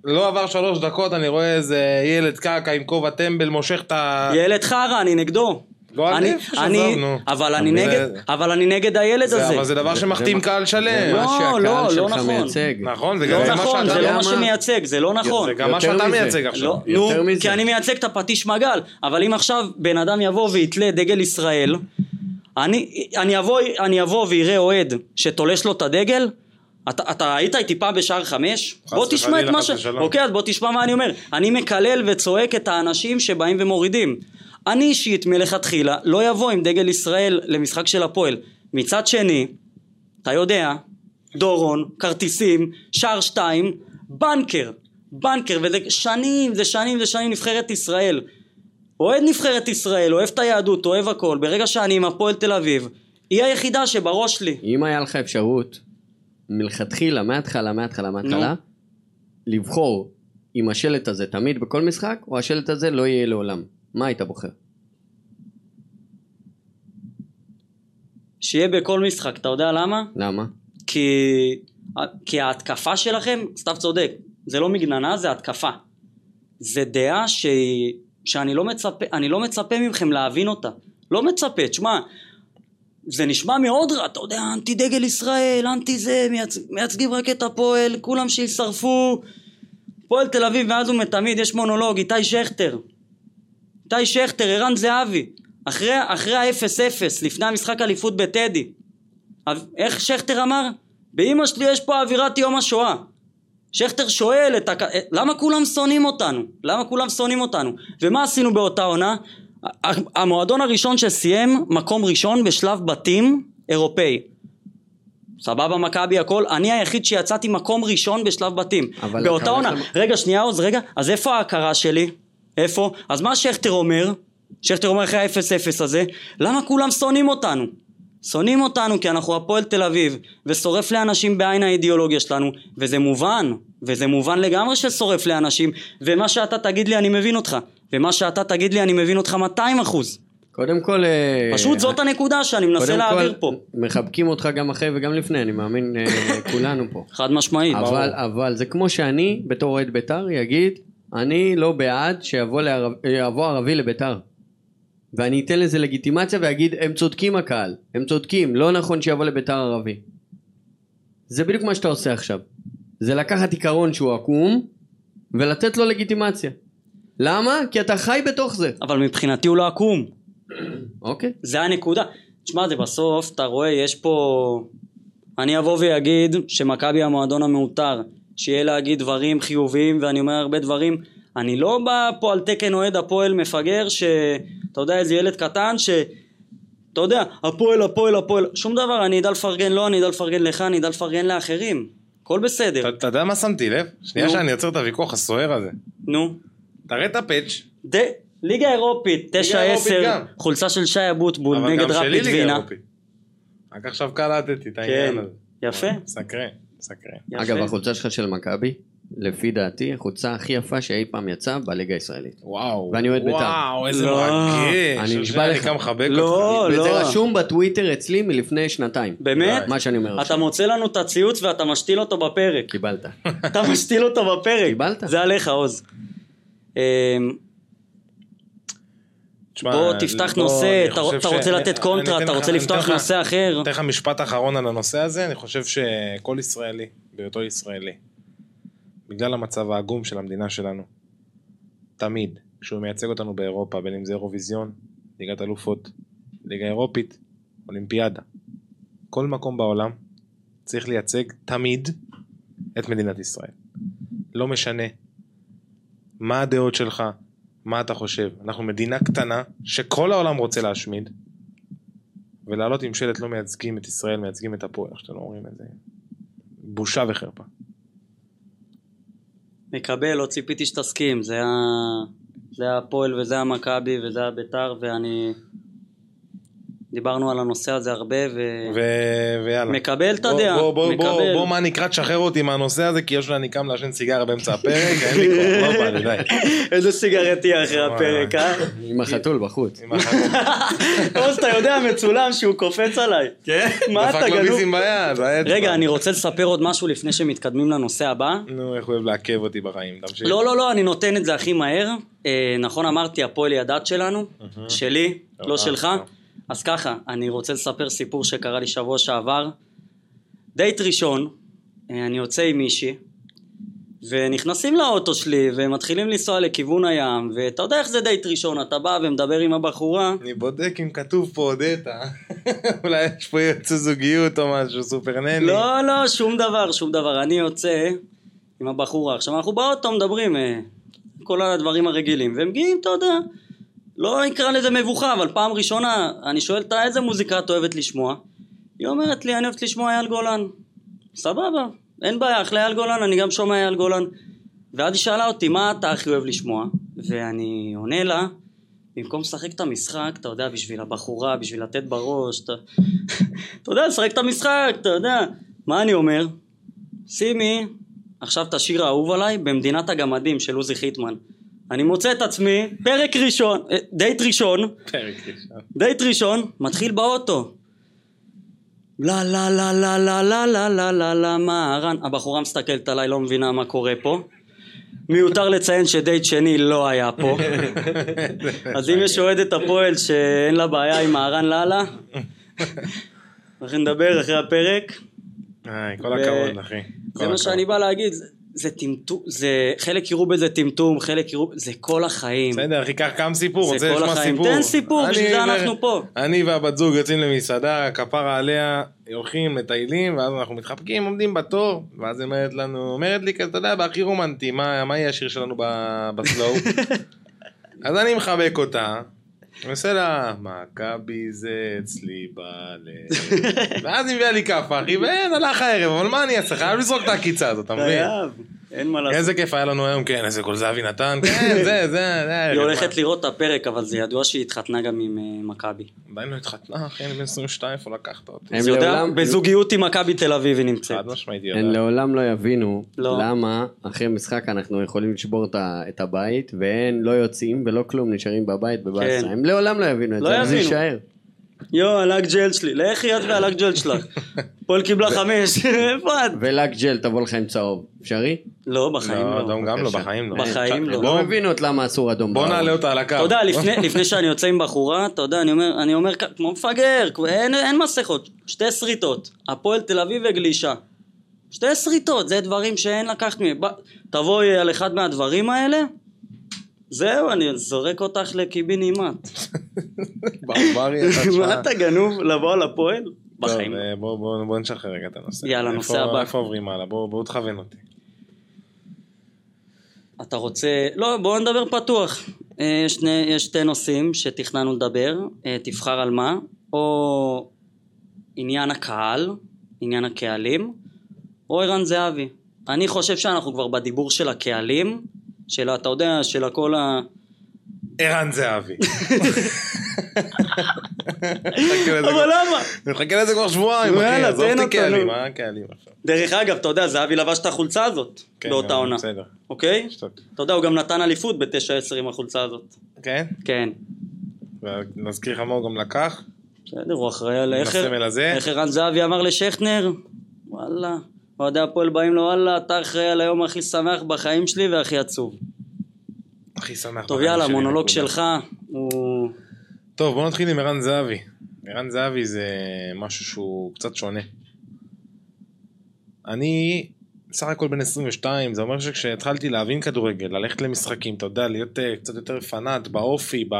לא עבר שלוש דקות, אני רואה איזה ילד קעקע עם כובע טמבל מושך את ה... ילד חרא, אני נגדו. לא אני, נו. אבל אני נגד, אבל אני נגד הילד זה, הזה. אבל זה דבר שמחתים זה- קהל שלם. לא, לא, לא נכון. נכון, זה לא גם זה מה נכון, שאתה... זה לא מה? שמייצג, זה לא נכון. זה גם מה שאתה. מייצג עכשיו. לא, נו. כי אני מייצג את הפטיש מגל, אבל אם עכשיו בן אדם יבוא ויתלה דגל ישראל, אני, אני, אבוא, ויראה אוהד שתולש לו את הדגל, אתה, אתה היית איתי פעם בשער חמש? בוא תשמע את מה ש... אוקיי, אז בוא תשמע מה אני אומר. אני מקלל וצועק את האנשים שבאים ומורידים. אני אישית מלכתחילה לא יבוא עם דגל ישראל למשחק של הפועל. מצד שני, אתה יודע, דורון, כרטיסים, שער שתיים, בנקר, בנקר, וזה שנים, זה שנים, זה שנים נבחרת ישראל. אוהד נבחרת ישראל, אוהב את היהדות, אוהב הכל, ברגע שאני עם הפועל תל אביב, היא היחידה שבראש שלי. אם היה לך אפשרות, מלכתחילה, מההתחלה, מההתחלה, מההתחלה, לבחור אם השלט הזה תמיד בכל משחק, או השלט הזה לא יהיה לעולם. מה היית בוחר? שיהיה בכל משחק, אתה יודע למה? למה? כי, כי ההתקפה שלכם, סתיו צודק, זה לא מגננה, זה התקפה. זה דעה ש... שאני לא מצפה, אני לא מצפה מכם להבין אותה. לא מצפה, תשמע, זה נשמע מאוד רע, אתה יודע, אנטי דגל ישראל, אנטי זה, מייצ... מייצגים רק את הפועל, כולם שישרפו. פועל תל אביב מאז ומתמיד יש מונולוג, איתי שכטר. איתי שכטר, ערן זהבי. אחרי, אחרי ה-0-0, לפני המשחק אליפות בטדי. איך שכטר אמר? באמא שלי יש פה אווירת יום השואה. שכטר שואל את הק... למה כולם שונאים אותנו? למה כולם שונאים אותנו? ומה עשינו באותה עונה? המועדון הראשון שסיים מקום ראשון בשלב בתים אירופאי. סבבה מכבי הכל, אני היחיד שיצאתי מקום ראשון בשלב בתים. באותה עונה. רגע שנייה עוז, רגע, אז איפה ההכרה שלי? איפה? אז מה שכטר אומר? שכטר אומר אחרי ה-0-0 הזה, למה כולם שונאים אותנו? שונאים אותנו כי אנחנו הפועל תל אביב, ושורף לאנשים בעין האידיאולוגיה שלנו, וזה מובן, וזה מובן לגמרי ששורף לאנשים, ומה שאתה תגיד לי אני מבין אותך, ומה שאתה תגיד לי אני מבין אותך 200 אחוז. קודם כל... אה, פשוט זאת הנקודה שאני מנסה להעביר פה. מחבקים אותך גם אחרי וגם לפני, אני מאמין אה, *laughs* כולנו פה. חד משמעית. אבל, אבל זה כמו שאני, בתור אוהד בית"ר, יגיד, אני לא בעד שיבוא לערב, ערבי לבית"ר. ואני אתן לזה לגיטימציה ואגיד, הם צודקים הקהל, הם צודקים, לא נכון שיבוא לבית"ר ערבי. זה בדיוק מה שאתה עושה עכשיו. זה לקחת עיקרון שהוא עקום, ולתת לו לגיטימציה. למה? כי אתה חי בתוך זה. אבל מבחינתי הוא לא עקום. אוקיי? זה הנקודה. תשמע, זה בסוף, אתה רואה, יש פה... אני אבוא ואגיד שמכבי המועדון המעוטר, שיהיה להגיד דברים חיוביים, ואני אומר הרבה דברים. אני לא בא פה על תקן אוהד הפועל מפגר, שאתה יודע, איזה ילד קטן, ש... אתה יודע, הפועל, הפועל, הפועל, שום דבר, אני אדע לפרגן לו, אני אדע לפרגן לך, אני אדע לפרגן לאחרים. הכל בסדר. אתה- יודע מה שמתי לב? שנייה נו. שאני עוצר את הוויכוח הסוער הזה. נו. תראה את הפאץ', ד... ליגה אירופית, 9-10, אירופית גם. חולצה של שי אבוטבול אבל נגד גם שלי רפיד ליגה וינה. אירופית. רק עכשיו קלטתי את כן, העניין הזה. יפה. סקרן, סקרן. אגב, החולצה שלך של מכבי, לפי דעתי, החולצה הכי יפה שאי פעם יצאה בליגה הישראלית. וואו. ואני אוהד בית"ר. וואו, איזה לא. מרגש. אני נשבע אני לך. גם מחבק לא, אותך. לא. וזה רשום בטוויטר אצלי מלפני שנתיים. באמת? מה שאני אומר אתה עכשיו. מוצא לנו את הציוץ ואתה משתיל אותו בפרק. קיבלת. אתה משתיל אותו בפרק. קיבלת? זה עליך, עוז. תשמע, בוא תפתח בוא, נושא, אתה אתה ש- רוצה אני- לתת קונטרה, אתה רוצה לפתוח לך- נושא אחר. אני אתן לך משפט אחרון על הנושא הזה, אני חושב שכל ישראלי, בהיותו ישראלי, בגלל המצב העגום של המדינה שלנו, תמיד, כשהוא מייצג אותנו באירופה, בין אם זה אירוויזיון, ליגת אלופות, ליגה אירופית, אולימפיאדה, כל מקום בעולם צריך לייצג תמיד את מדינת ישראל. לא משנה מה הדעות שלך, מה אתה חושב. אנחנו מדינה קטנה שכל העולם רוצה להשמיד, ולעלות עם שלט לא מייצגים את ישראל, מייצגים את הפועל, איך שאתם לא אומרים את זה. בושה וחרפה. מקבל, לא ציפיתי שתסכים. זה ה- זה הפועל וזה המכבי וזה הביתר, ואני... דיברנו על הנושא הזה הרבה, ו... ו- ויאללה. מקבל את בוא- הדעה, בוא, בוא, בוא, מקבל. בוא, מה נקרא, תשחרר אותי מהנושא הזה, כי יש לי אני קם לעשן סיגריה באמצע הפרק, אין לי כוח, לא בא לי, די. *laughs* איזה סיגרט תהיה אחרי הפרק, אה? עם החתול בחוץ. עם החתול. *laughs* עוז, אתה יודע, מצולם שהוא קופץ עליי. כן? *laughs* מה אתה דפק לו גנוב? ביד, באצבע. רגע, אני רוצה לספר עוד משהו לפני שמתקדמים לנושא הבא. נו, איך הוא אוהב לעכב אותי בחיים, תמשיך. לא, לא, לא, אני נותן את זה הכי מהר. אה, נכון אמרתי, הפועל היא הדת שלנו, שלי, לא אה, שלך. אה. אז ככה, אני רוצה לספר סיפור שקרה לי שבוע שעבר. דייט ראשון, אה, אני יוצא עם מישהי, ונכנסים לאוטו שלי, ומתחילים לנסוע לכיוון הים, ואתה יודע איך זה דייט ראשון, אתה בא ומדבר עם הבחורה, אני בודק אם כתוב פה הודית. *laughs* אולי יש פה יוצא זוגיות או משהו, סופר נני. לא, לא, שום דבר, שום דבר. אני יוצא עם הבחורה. עכשיו, אנחנו באוטו מדברים, אה, כל הדברים הרגילים, והם מגיעים, אתה יודע, לא נקרא לזה מבוכה, אבל פעם ראשונה, אני שואל אותה איזה מוזיקה את אוהבת לשמוע? היא אומרת לי, אני אוהבת לשמוע אייל גולן. סבבה, אין בעיה, אחלה אייל גולן, אני גם שומע אייל גולן. ואז היא שאלה אותי, מה אתה הכי אוהב לשמוע? ואני עונה לה, במקום לשחק את המשחק, אתה יודע, בשביל הבחורה, בשביל לתת בראש, אתה, *laughs* אתה יודע, לשחק את המשחק, אתה יודע. מה אני אומר? שימי עכשיו את השיר האהוב עליי במדינת הגמדים של עוזי חיטמן. אני מוצא את עצמי, פרק ראשון, אה, דייט ראשון, פרק ראשון. דייט ראשון, מתחיל באוטו. לה לה לה לה לה לה לה לה לה לה מהרן הבחורה מסתכלת עליי לא מבינה מה קורה פה מיותר לציין שדייט שני לא היה פה אז אם יש אוהדת הפועל שאין לה בעיה עם מהרן לאללה אנחנו נדבר אחרי הפרק כל הכבוד, אחי. זה מה. שאני בא להגיד זה- טמטום, זה, חלק יראו בזה טמטום, חלק יראו, זה כל החיים. בסדר, אחי, קח כמה סיפור, זה רוצה כל לשמוע החיים. סיפור. תן סיפור, בשביל זה אנחנו פה. אני והבת זוג יוצאים למסעדה, כפרה עליה, הולכים, מטיילים, ואז אנחנו מתחבקים, עומדים בתור, ואז היא אומרת לנו, אומרת לי, כזה, אתה יודע, בהכי רומנטי, מה מה יהיה השיר שלנו בסלואו? *laughs* אז אני מחבק אותה, לה, מכבי זה אצלי בלב. *laughs* ואז היא מביאה לי כאפה, אחי, ואין, הלך הערב, אבל מה אני אעשה? חייב לזרוק את העקיצה הזאת, אתה מבין? חייב, אין מה לעשות. איזה כיף היה לנו היום, כן, איזה גול זהבי נתן, כן, *laughs* זה, זה, זה. היא הולכת לראות את הפרק, אבל זה ידוע שהיא התחתנה גם עם אה, מכבי. עדיין לא התחתנה, אחי, אני בן 22, איפה לקחת אותי? הם זה יודע, לעולם- בזוגיות עם מכבי תל אביב היא נמצאת. חד משמעית הן יודעת. לעולם לא יבינו לא. למה אחרי משחק אנחנו יכולים לשבור את הבית והן לא יוצאים ולא כלום נשארים בבית בבאסה. כן. הם לעולם לא יבינו את לא זה, יבינו. יישאר. יואו, הלק ג'ל שלי, לכי את והלק ג'ל שלך. פועל קיבלה חמש, *laughs* איפה את? ולק ג'ל תבוא לך עם צהוב. אפשרי? לא, בחיים לא, לא. אדום גם לא. בחיים לא. בחיים לא. לא מבינות למה אסור אדום. בוא. נעלה אותה על הקו. אתה יודע, לפני, שאני יוצא עם בחורה, אתה יודע, אני אומר, אני אומר כ- כמו מפגר, אין, מסכות, שתי שריטות, הפועל תל אביב וגלישה. שתי שריטות, זה דברים שאין לקחת מהם. תבואי על אחד מהדברים האלה, זהו, אני זורק אותך לקיבינימט. ברברי, *laughs* מה. אתה גנוב לבוא על הפועל? טוב, בחיים. אה, בוא- בוא בוא נשחרר רגע את הנושא. יאללה, נושא הבא. איפה עוברים הלאה? בוא בוא תכוון אותי. אתה רוצה... לא, בואו נדבר פתוח. אה, שני, יש שתי נושאים שתכננו לדבר, אה, תבחר על מה, או עניין הקהל, עניין הקהלים, או ערן זהבי. אני חושב שאנחנו כבר בדיבור של הקהלים, של, אתה יודע, של הכל ה... ערן זהבי. *laughs* אבל למה? אני מחכה לזה כבר שבועיים, אחי, עזוב אותי קהלים. מה קהלים עכשיו? דרך אגב, אתה יודע, זהבי לבש את החולצה הזאת, כן, באותה עונה, בסדר. אוקיי? אתה יודע, הוא גם נתן אליפות ב-9-10 עם החולצה הזאת. כן? כן. ונזכיר לך מה הוא גם לקח? בסדר, הוא אחראי על איך... איך ערן זהבי אמר לשכנר? וואלה. אוהדי הפועל באים לו, וואלה, אתה אחראי על היום הכי שמח בחיים שלי והכי עצוב. הכי שמח. טוב, יאללה, מונולוג. שלך הוא... טוב, בוא נתחיל עם ערן זהבי. ערן זהבי זה משהו שהוא קצת שונה. אני סך הכל בן 22, זה אומר שכשהתחלתי להבין כדורגל, ללכת למשחקים, אתה יודע, להיות אה, קצת יותר פנאט באופי, ב...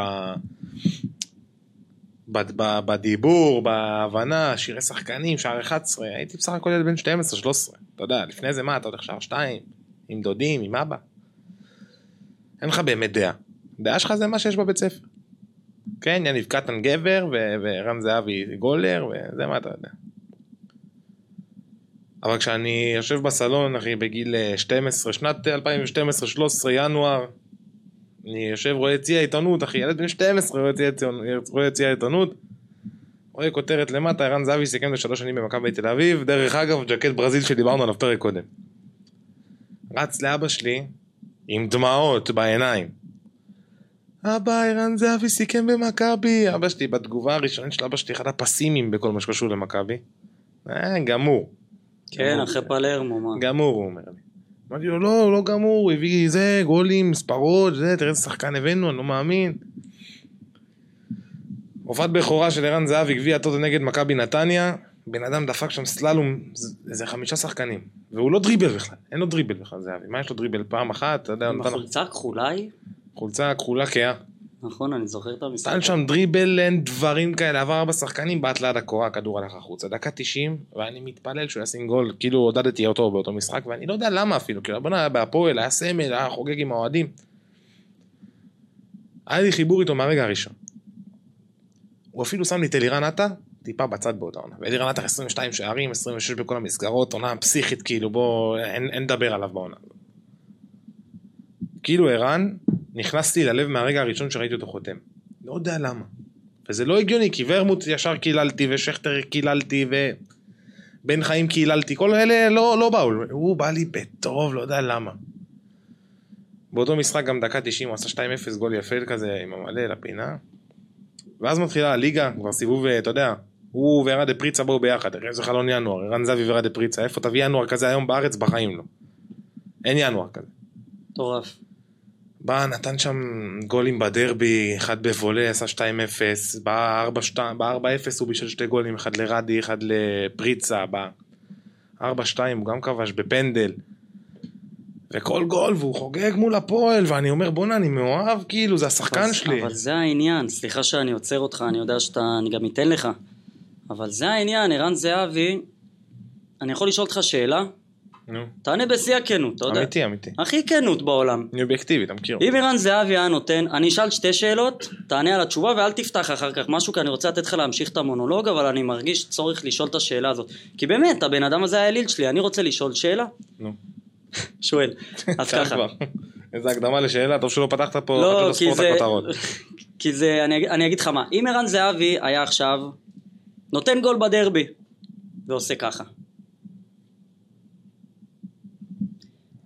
בדיבור, בהבנה, שירי שחקנים, שער 11, הייתי בסך הכל ילד בן 12-13, אתה יודע, לפני זה מה, אתה הולך שער 2, עם דודים, עם אבא. אין לך באמת דעה. דעה שלך זה מה שיש בבית ספר. כן, יניב קטן גבר ורן זהבי גולר וזה מה אתה יודע. אבל כשאני יושב בסלון אחי בגיל אה, 12, שנת 2012-13 ינואר, אני יושב רואה יציע עיתונות אחי, ילד בן 12 רואה יציע עיתונות- רואה כותרת למטה, ערן זהבי סיכם לשלוש שנים במכבי תל אביב, דרך אגב ג'קט ברזיל שדיברנו עליו פרק קודם. רץ לאבא שלי עם דמעות בעיניים. אבא, ערן זהבי סיכם במכבי. אבא שלי, בתגובה הראשונית של אבא שלי, אחד הפסימיים בכל מה שקשור למכבי. אה, גמור. כן. אחרי פלרמו, מה? גמור, הוא אומר לי. אמרתי לו, לא, לא גמור, הוא הביא זה, גולים, מספרות, זה, תראה איזה שחקן הבאנו, אני לא מאמין. הופעת בכורה של ערן זהבי, גביע הטוטו נגד מכבי נתניה, בן אדם דפק שם סללום, זה- איזה חמישה שחקנים. והוא לא דריבל בכלל, אין לו דריבל בכלל, זהבי. מה יש לו דריבל? פעם אחת, אתה יודע, עם נתן החולצה הכחולה היא? חולצה כחולה כהה. נכון, אני זוכר את המשחק. נתן שם דריבל, אין דברים כאלה, עבר ארבע שחקנים, בעט ליד הקורה, הכדור הלך החוצה. דקה 90, ואני מתפלל שהוא ישים גול, כאילו עודדתי אותו באותו משחק, ואני לא יודע למה אפילו, כאילו הבן היה בהפועל, היה סמל, היה חוגג עם האוהדים. היה לי חיבור איתו מהרגע הראשון. הוא אפילו שם לי את אלירן עטר, טיפה בצד באותה עונה. ואלירן עטר 22 שערים, 26 בכל המסגרות, עונה פסיכית, כאילו בוא, אין לדבר עליו בעונה. כאילו ערן, נכנסתי ללב מהרגע הראשון שראיתי אותו חותם. לא יודע למה. וזה לא הגיוני, כי ורמוט ישר קיללתי, ושכטר קיללתי, ובן חיים קיללתי, כל אלה לא, לא באו, הוא בא לי בטוב, לא יודע למה. באותו משחק גם דקה 90 הוא עשה 2-0 גול יפה כזה עם המלא לפינה. ואז מתחילה הליגה, כבר סיבוב, אה, אתה יודע, הוא וערד פריצה באו ביחד, הרי זה חלון ינואר, ערן זהבי וערד פריצה, איפה תביא ינואר כזה היום בארץ? בחיים לא. אין ינואר כזה. מטורף. בא, נתן שם גולים בדרבי, אחד בבולה, עשה 2-0, בא 4-2, ב-4-0 הוא בישל שתי גולים, אחד לרדי, אחד לפריצה, בא 4-2 הוא גם כבש בפנדל. וכל גול, והוא חוגג מול הפועל, ואני אומר, בואנה, אני מאוהב, כאילו, זה השחקן אבל- שלי. אבל זה העניין, סליחה שאני עוצר אותך, אני יודע שאתה, אני גם אתן לך. אבל זה העניין, ערן זהבי, אני יכול לשאול אותך שאלה? נו, תענה בשיא הכנות, אתה יודע. אמיתי, אמיתי. הכי כנות בעולם. אני אובייקטיבי, אתה מכיר. אם ערן זהבי היה נותן, אני אשאל שתי שאלות, תענה על התשובה ואל תפתח אחר כך משהו, כי אני רוצה לתת לך להמשיך את המונולוג, אבל אני מרגיש צורך לשאול את השאלה הזאת. כי באמת, הבן אדם הזה האליל שלי, אני רוצה לשאול שאלה, נו. *laughs* שואל. אז *laughs* ככה. איזה הקדמה לשאלה, טוב שלא פתחת פה לא, כי זה... *laughs* כי זה, אני, אני אגיד לך מה, אם ערן זהבי היה עכשיו נותן גול בדרבי ועושה ככה.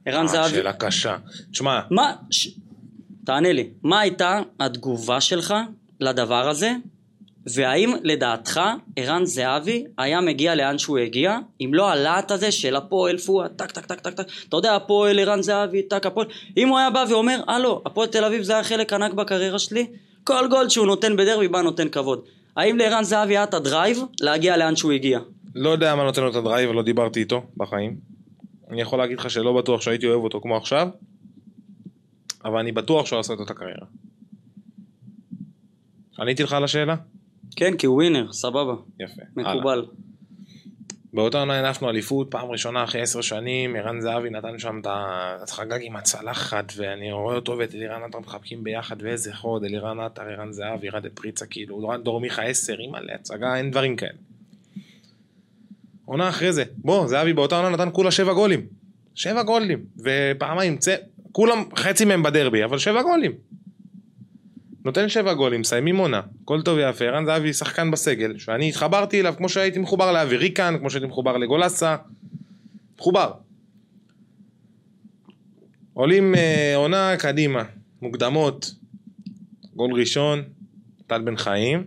ערן אה, זהבי, שאלה קשה. תשמע, מה, ש... תענה לי, מה הייתה התגובה שלך לדבר הזה, והאם לדעתך ערן זהבי היה מגיע לאן שהוא הגיע, אם לא הלהט הזה של הפועל פואה, טק טק טק טק טק, אתה יודע הפועל ערן זהבי, טק הפועל, אם הוא היה בא ואומר, הלו, הפועל תל אביב זה היה חלק ענק בקריירה שלי, כל גול שהוא נותן בדרבי בא נותן כבוד. האם לערן זהבי היה את הדרייב להגיע לאן שהוא הגיע? לא יודע מה נותן לו את הדרייב, ולא דיברתי איתו בחיים. אני יכול להגיד לך שלא בטוח שהייתי אוהב אותו כמו עכשיו, אבל אני בטוח שהוא עשה את אותה קריירה. עניתי לך על השאלה? כן, כי הוא ווינר, סבבה, יפה. הלאה. מקובל. באותה עונה הנפנו אליפות, פעם ראשונה אחרי עשר שנים, ערן זהבי נתן שם את ה... חגג עם הצלחת, ואני רואה אותו ואת אלירן עטר מחבקים ביחד, ואיזה חוד, אלירן עטר, ערן זהבי, ירד את פריצה, כאילו, דור- דור מיכה עשר, אימא'לה, הצגה, אין דברים כאלה. עונה אחרי זה, בוא, זהבי באותה עונה נתן כולה שבע גולים. שבע גולים, ופעמיים, צא, כולם, חצי מהם בדרבי, אבל שבע גולים. נותן שבע גולים, מסיימים עונה, הכל טוב ויפה, ערן זהבי שחקן בסגל, שאני התחברתי אליו כמו שהייתי מחובר לאבי ריקן, כמו שהייתי מחובר לגולסה, מחובר. עולים אה, עונה קדימה, מוקדמות, גול ראשון, טל בן חיים,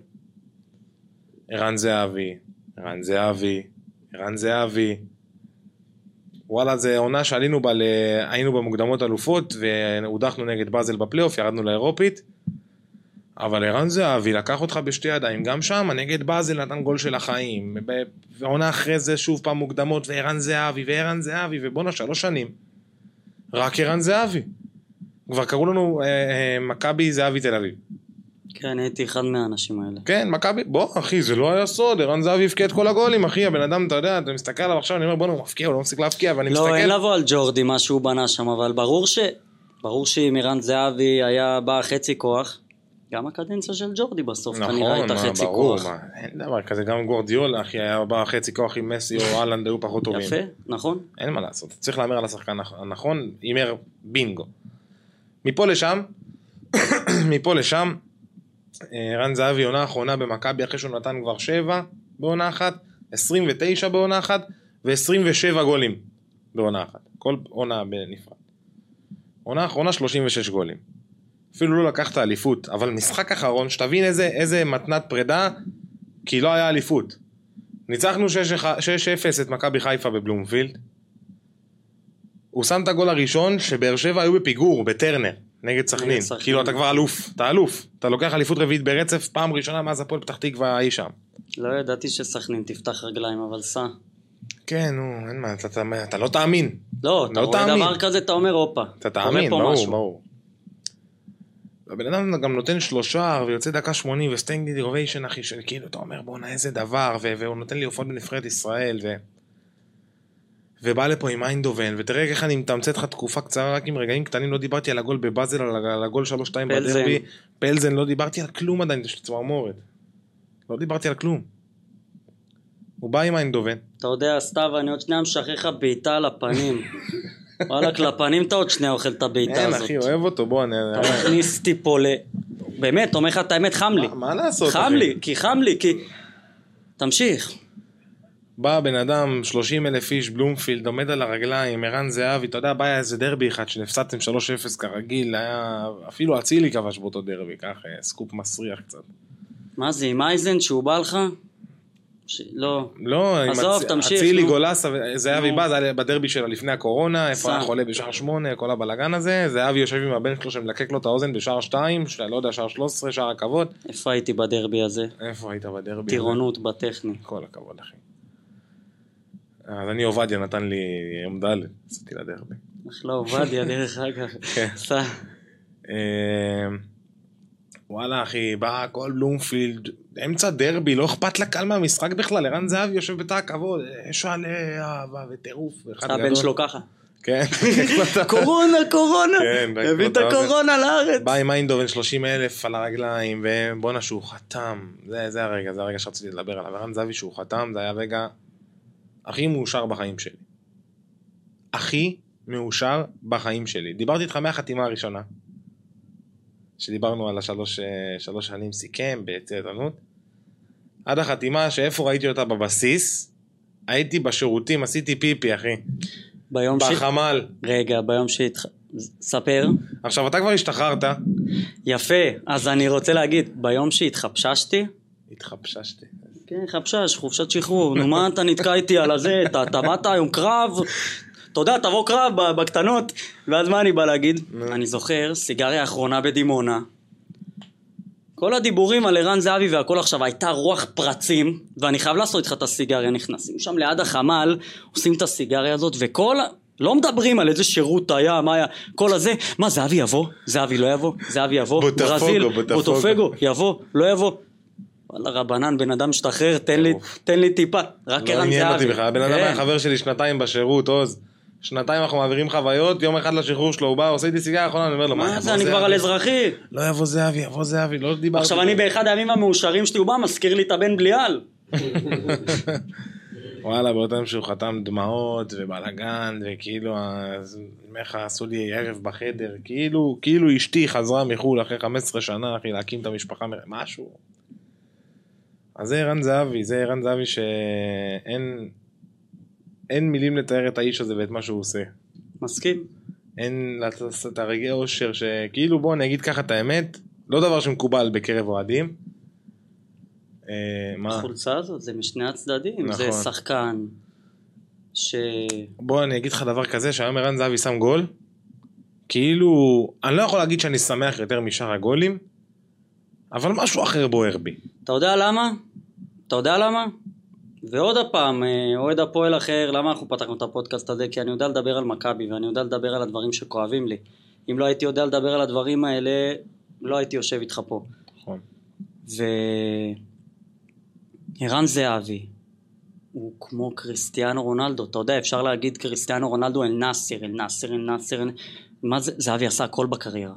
ערן זהבי, ערן זהבי, ערן זהבי. וואלה, זה עונה שעלינו בה. היינו במוקדמות אלופות והודחנו נגד באזל בפלייאוף, ירדנו לאירופית. אבל ערן זהבי לקח אותך בשתי ידיים, גם שם נגד באזל נתן גול של החיים, ועונה אחרי זה שוב פעם מוקדמות, וערן זהבי, וערן זהבי, ובואנה שלוש שנים, רק ערן זהבי. כבר קראו לנו אה, אה, מכבי זהבי תל אביב. כן, הייתי אחד מהאנשים האלה. כן, מכבי, בוא אחי, זה לא היה סוד, ערן זהבי הבקיע את כל הגולים, אחי, הבן אדם, אתה יודע, אתה מסתכל עליו עכשיו, אני אומר, בואנה, הוא מפקיע, הוא לא מפסיק להבקיע, ואני לא, אין מסתכל, לבוא על ג'ורדי, מה שהוא בנה שם, אבל ברור ש... ברור שאם ערן זהבי היה בא חצי כוח, גם הקדנציה של ג'ורדי בסוף כנראה נכון, הייתה מה, חצי ברור, כוח. מה, אין דבר כזה, גם גורדיולה, אחי, היה בא חצי כוח עם מסי או *laughs* אהלנד, היו פחות טובים. יפה, נכון? אין מה לעשות, צריך להמר על השחקן הנכ- הנכון, הימר בינגו. מפה לשם, *coughs* מפה לשם, רן זהבי עונה אחרונה במכבי אחרי שהוא נתן כבר 7 בעונה אחת, 29 בעונה אחת ו-27 גולים בעונה אחת, כל עונה בנפרד. עונה אחרונה 36 גולים. אפילו לא לקח את האליפות, אבל משחק אחרון, שתבין איזה, איזה מתנת פרידה, כי לא היה אליפות. ניצחנו 6-0 את מכבי חיפה בבלומפילד. הוא שם את הגול הראשון שבאר שבע היו בפיגור, בטרנר, נגד סכנין. כאילו אתה כבר אלוף, אתה אלוף. אתה לוקח אליפות רביעית ברצף, פעם ראשונה מאז הפועל פתח תקווה אי שם. לא ידעתי שסכנין תפתח רגליים, אבל סע. כן, נו, אין מה, אתה, אתה, אתה לא תאמין. לא, אתה לא רואה תאמין. דבר כזה, אתה אומר, הופה. אתה תאמין, ברור, משהו." ברור. הבן אדם גם נותן שלושה ויוצא דקה 80 וסטנגד אינוביישן אחי, שכאילו אתה אומר בואנה איזה דבר, והוא נותן לי הופעות בנבחרת ישראל, ו... ובא לפה עם איינדובן, ותראה איך אני מתמצת לך תקופה קצרה רק עם רגעים קטנים, לא דיברתי על הגול בבאזל, על הגול 3-2 פלזן. בדרבי, פלזן, לא דיברתי על כלום עדיין, יש לי צמרמורת. לא דיברתי על כלום. הוא בא עם איינדובן, אתה יודע, סתיו, אני עוד שנייה משחרר לך בעיטה על הפנים. *laughs* וואלכ, לפנים אתה עוד שנייה אוכל את הבעיטה אין הזאת. אחי, אוהב אותו, בוא, אני... אתה מכניס אותי פה ל... באמת, אומר לך את האמת, חם לי. מה- לעשות, חם אחי? לי, כי חם לי, כי... תמשיך. בא בן אדם, 30 אלף איש, בלומפילד, עומד על הרגליים, ערן זהבי, אתה יודע, בא היה איזה דרבי אחד שנפסדתם 3-0 כרגיל, היה... אפילו אצילי כבש באותו דרבי, ככה, סקופ מסריח קצת. מה זה, עם אייזן שהוא בא לך? ש... לא. לא, עם עזוב, אצ- תמשיך, אצילי. גולסה, זהבי נו. בא, זה היה בדרבי שלה לפני הקורונה, איפה. היה חולה בשער 8, כל הבלאגן הזה, זהבי יושב עם הבן שלו שמלקק לו את האוזן בשער 2, לא יודע, שער 13, שער הכבוד. איפה הייתי בדרבי הזה? איפה היית בדרבי? טירונות בטכני. כל הכבוד, אחי. אז אני עובדיה נתן לי יום ד', יצאתי לדרבי. אחלה עובדיה, דרך אגב. *laughs* כן. סע. אה, וואלה אחי, בא הכל בלומפילד, אמצע דרבי, לא אכפת לקהל מהמשחק בכלל, ערן זהבי יושב בתא הכבוד, יש עלי אהבה וטירוף. הבן. שלו ככה. כן. *laughs* קורונה, קורונה. כן, הביא את. הקורונה לארץ. בא עם מיינדובן 30 אלף על הרגליים, ובואנה שהוא חתם, זה, הרגע, זה הרגע שרציתי לדבר עליו, ערן זהבי שהוא חתם, זה היה הרגע הכי מאושר בחיים שלי. הכי מאושר בחיים שלי. דיברתי איתך מהחתימה הראשונה, שדיברנו על השלוש אה, שלוש שנים סיכם ביציע עיתונות, עד החתימה שאיפה ראיתי אותה בבסיס, הייתי בשירותים, עשיתי פיפי אחי, ביום ש... בחמ"ל. רגע, ביום שהתח... ספר. עכשיו אתה כבר השתחררת, יפה. אז אני רוצה להגיד, ביום שהתחפששתי, התחפששתי. כן, חפשש, חופשת שחרור. נו, מה אתה נתקע איתי על הזה? אתה באת היום קרב? אתה יודע, תבוא קרב בקטנות. ואז מה אני בא להגיד? אני זוכר, סיגריה אחרונה בדימונה. כל הדיבורים על ערן זהבי והכל עכשיו, הייתה רוח פרצים, ואני חייב לעשות איתך את הסיגריה. נכנסים שם ליד החמ"ל, עושים את הסיגריה הזאת, וכל... לא מדברים על איזה שירות היה, מה היה, כל הזה, מה זהבי יבוא? זהבי לא יבוא? זהבי יבוא? בוטפוגו, ברזיל, בוטפוגו. בוטופגו, יבוא, לא יבוא. וואלה רבנן, בן אדם משתחרר, תן לי, תן לי טיפה, רק לא ערן עניין אותי זהבי. בכלל, הבן אדם כן. היה חבר שלי שנתיים בשירות, עוז. שנתיים אנחנו מעבירים חוויות, יום אחד לשחרור שלו, הוא בא, עושה איתי סיגריה אחרונה, אני אומר לו, מה זה, אני כבר על זהבי?" אזרחי. לא יבוא זהבי, יבוא זהבי, לא דיברתי. עכשיו אני באחד הימים המאושרים שלי, הוא בא, מזכיר לי את הבן בליעל. *laughs* וואלה, באותו יום שהוא חתם דמעות ובלאגן, וכאילו, אומר לך, עשו לי ערב בחדר, כאילו, כאילו אשתי חזרה מחו"ל אחרי 15 שנה, אחי, להקים את המשפחה, משהו. אז זה ערן זהבי, זה ערן זהבי שאין... אין מילים לתאר את האיש הזה ואת מה שהוא עושה. מסכים. אין את הרגעי אושר שכאילו בוא אני אגיד ככה את האמת לא דבר שמקובל בקרב אוהדים. אה, מה? החולצה הזאת זה משני הצדדים, זה נכון. שחקן ש... בוא אני אגיד לך דבר כזה שהיום ערן זהבי שם גול כאילו אני לא יכול להגיד שאני שמח יותר משאר הגולים אבל משהו אחר בוער בי. אתה יודע למה? אתה יודע למה? ועוד הפעם, אה, אוהד הפועל אחר, למה אנחנו פתחנו את הפודקאסט הזה? כי אני יודע לדבר על מכבי ואני יודע לדבר על הדברים שכואבים לי. אם לא הייתי יודע לדבר על הדברים האלה, לא הייתי יושב איתך פה. נכון. וערן זהבי הוא כמו קריסטיאנו רונלדו, אתה יודע, אפשר להגיד קריסטיאנו רונלדו אל נאסר, אל נאסר, אל נאסר, אל... מה זה, זהבי עשה הכל בקריירה.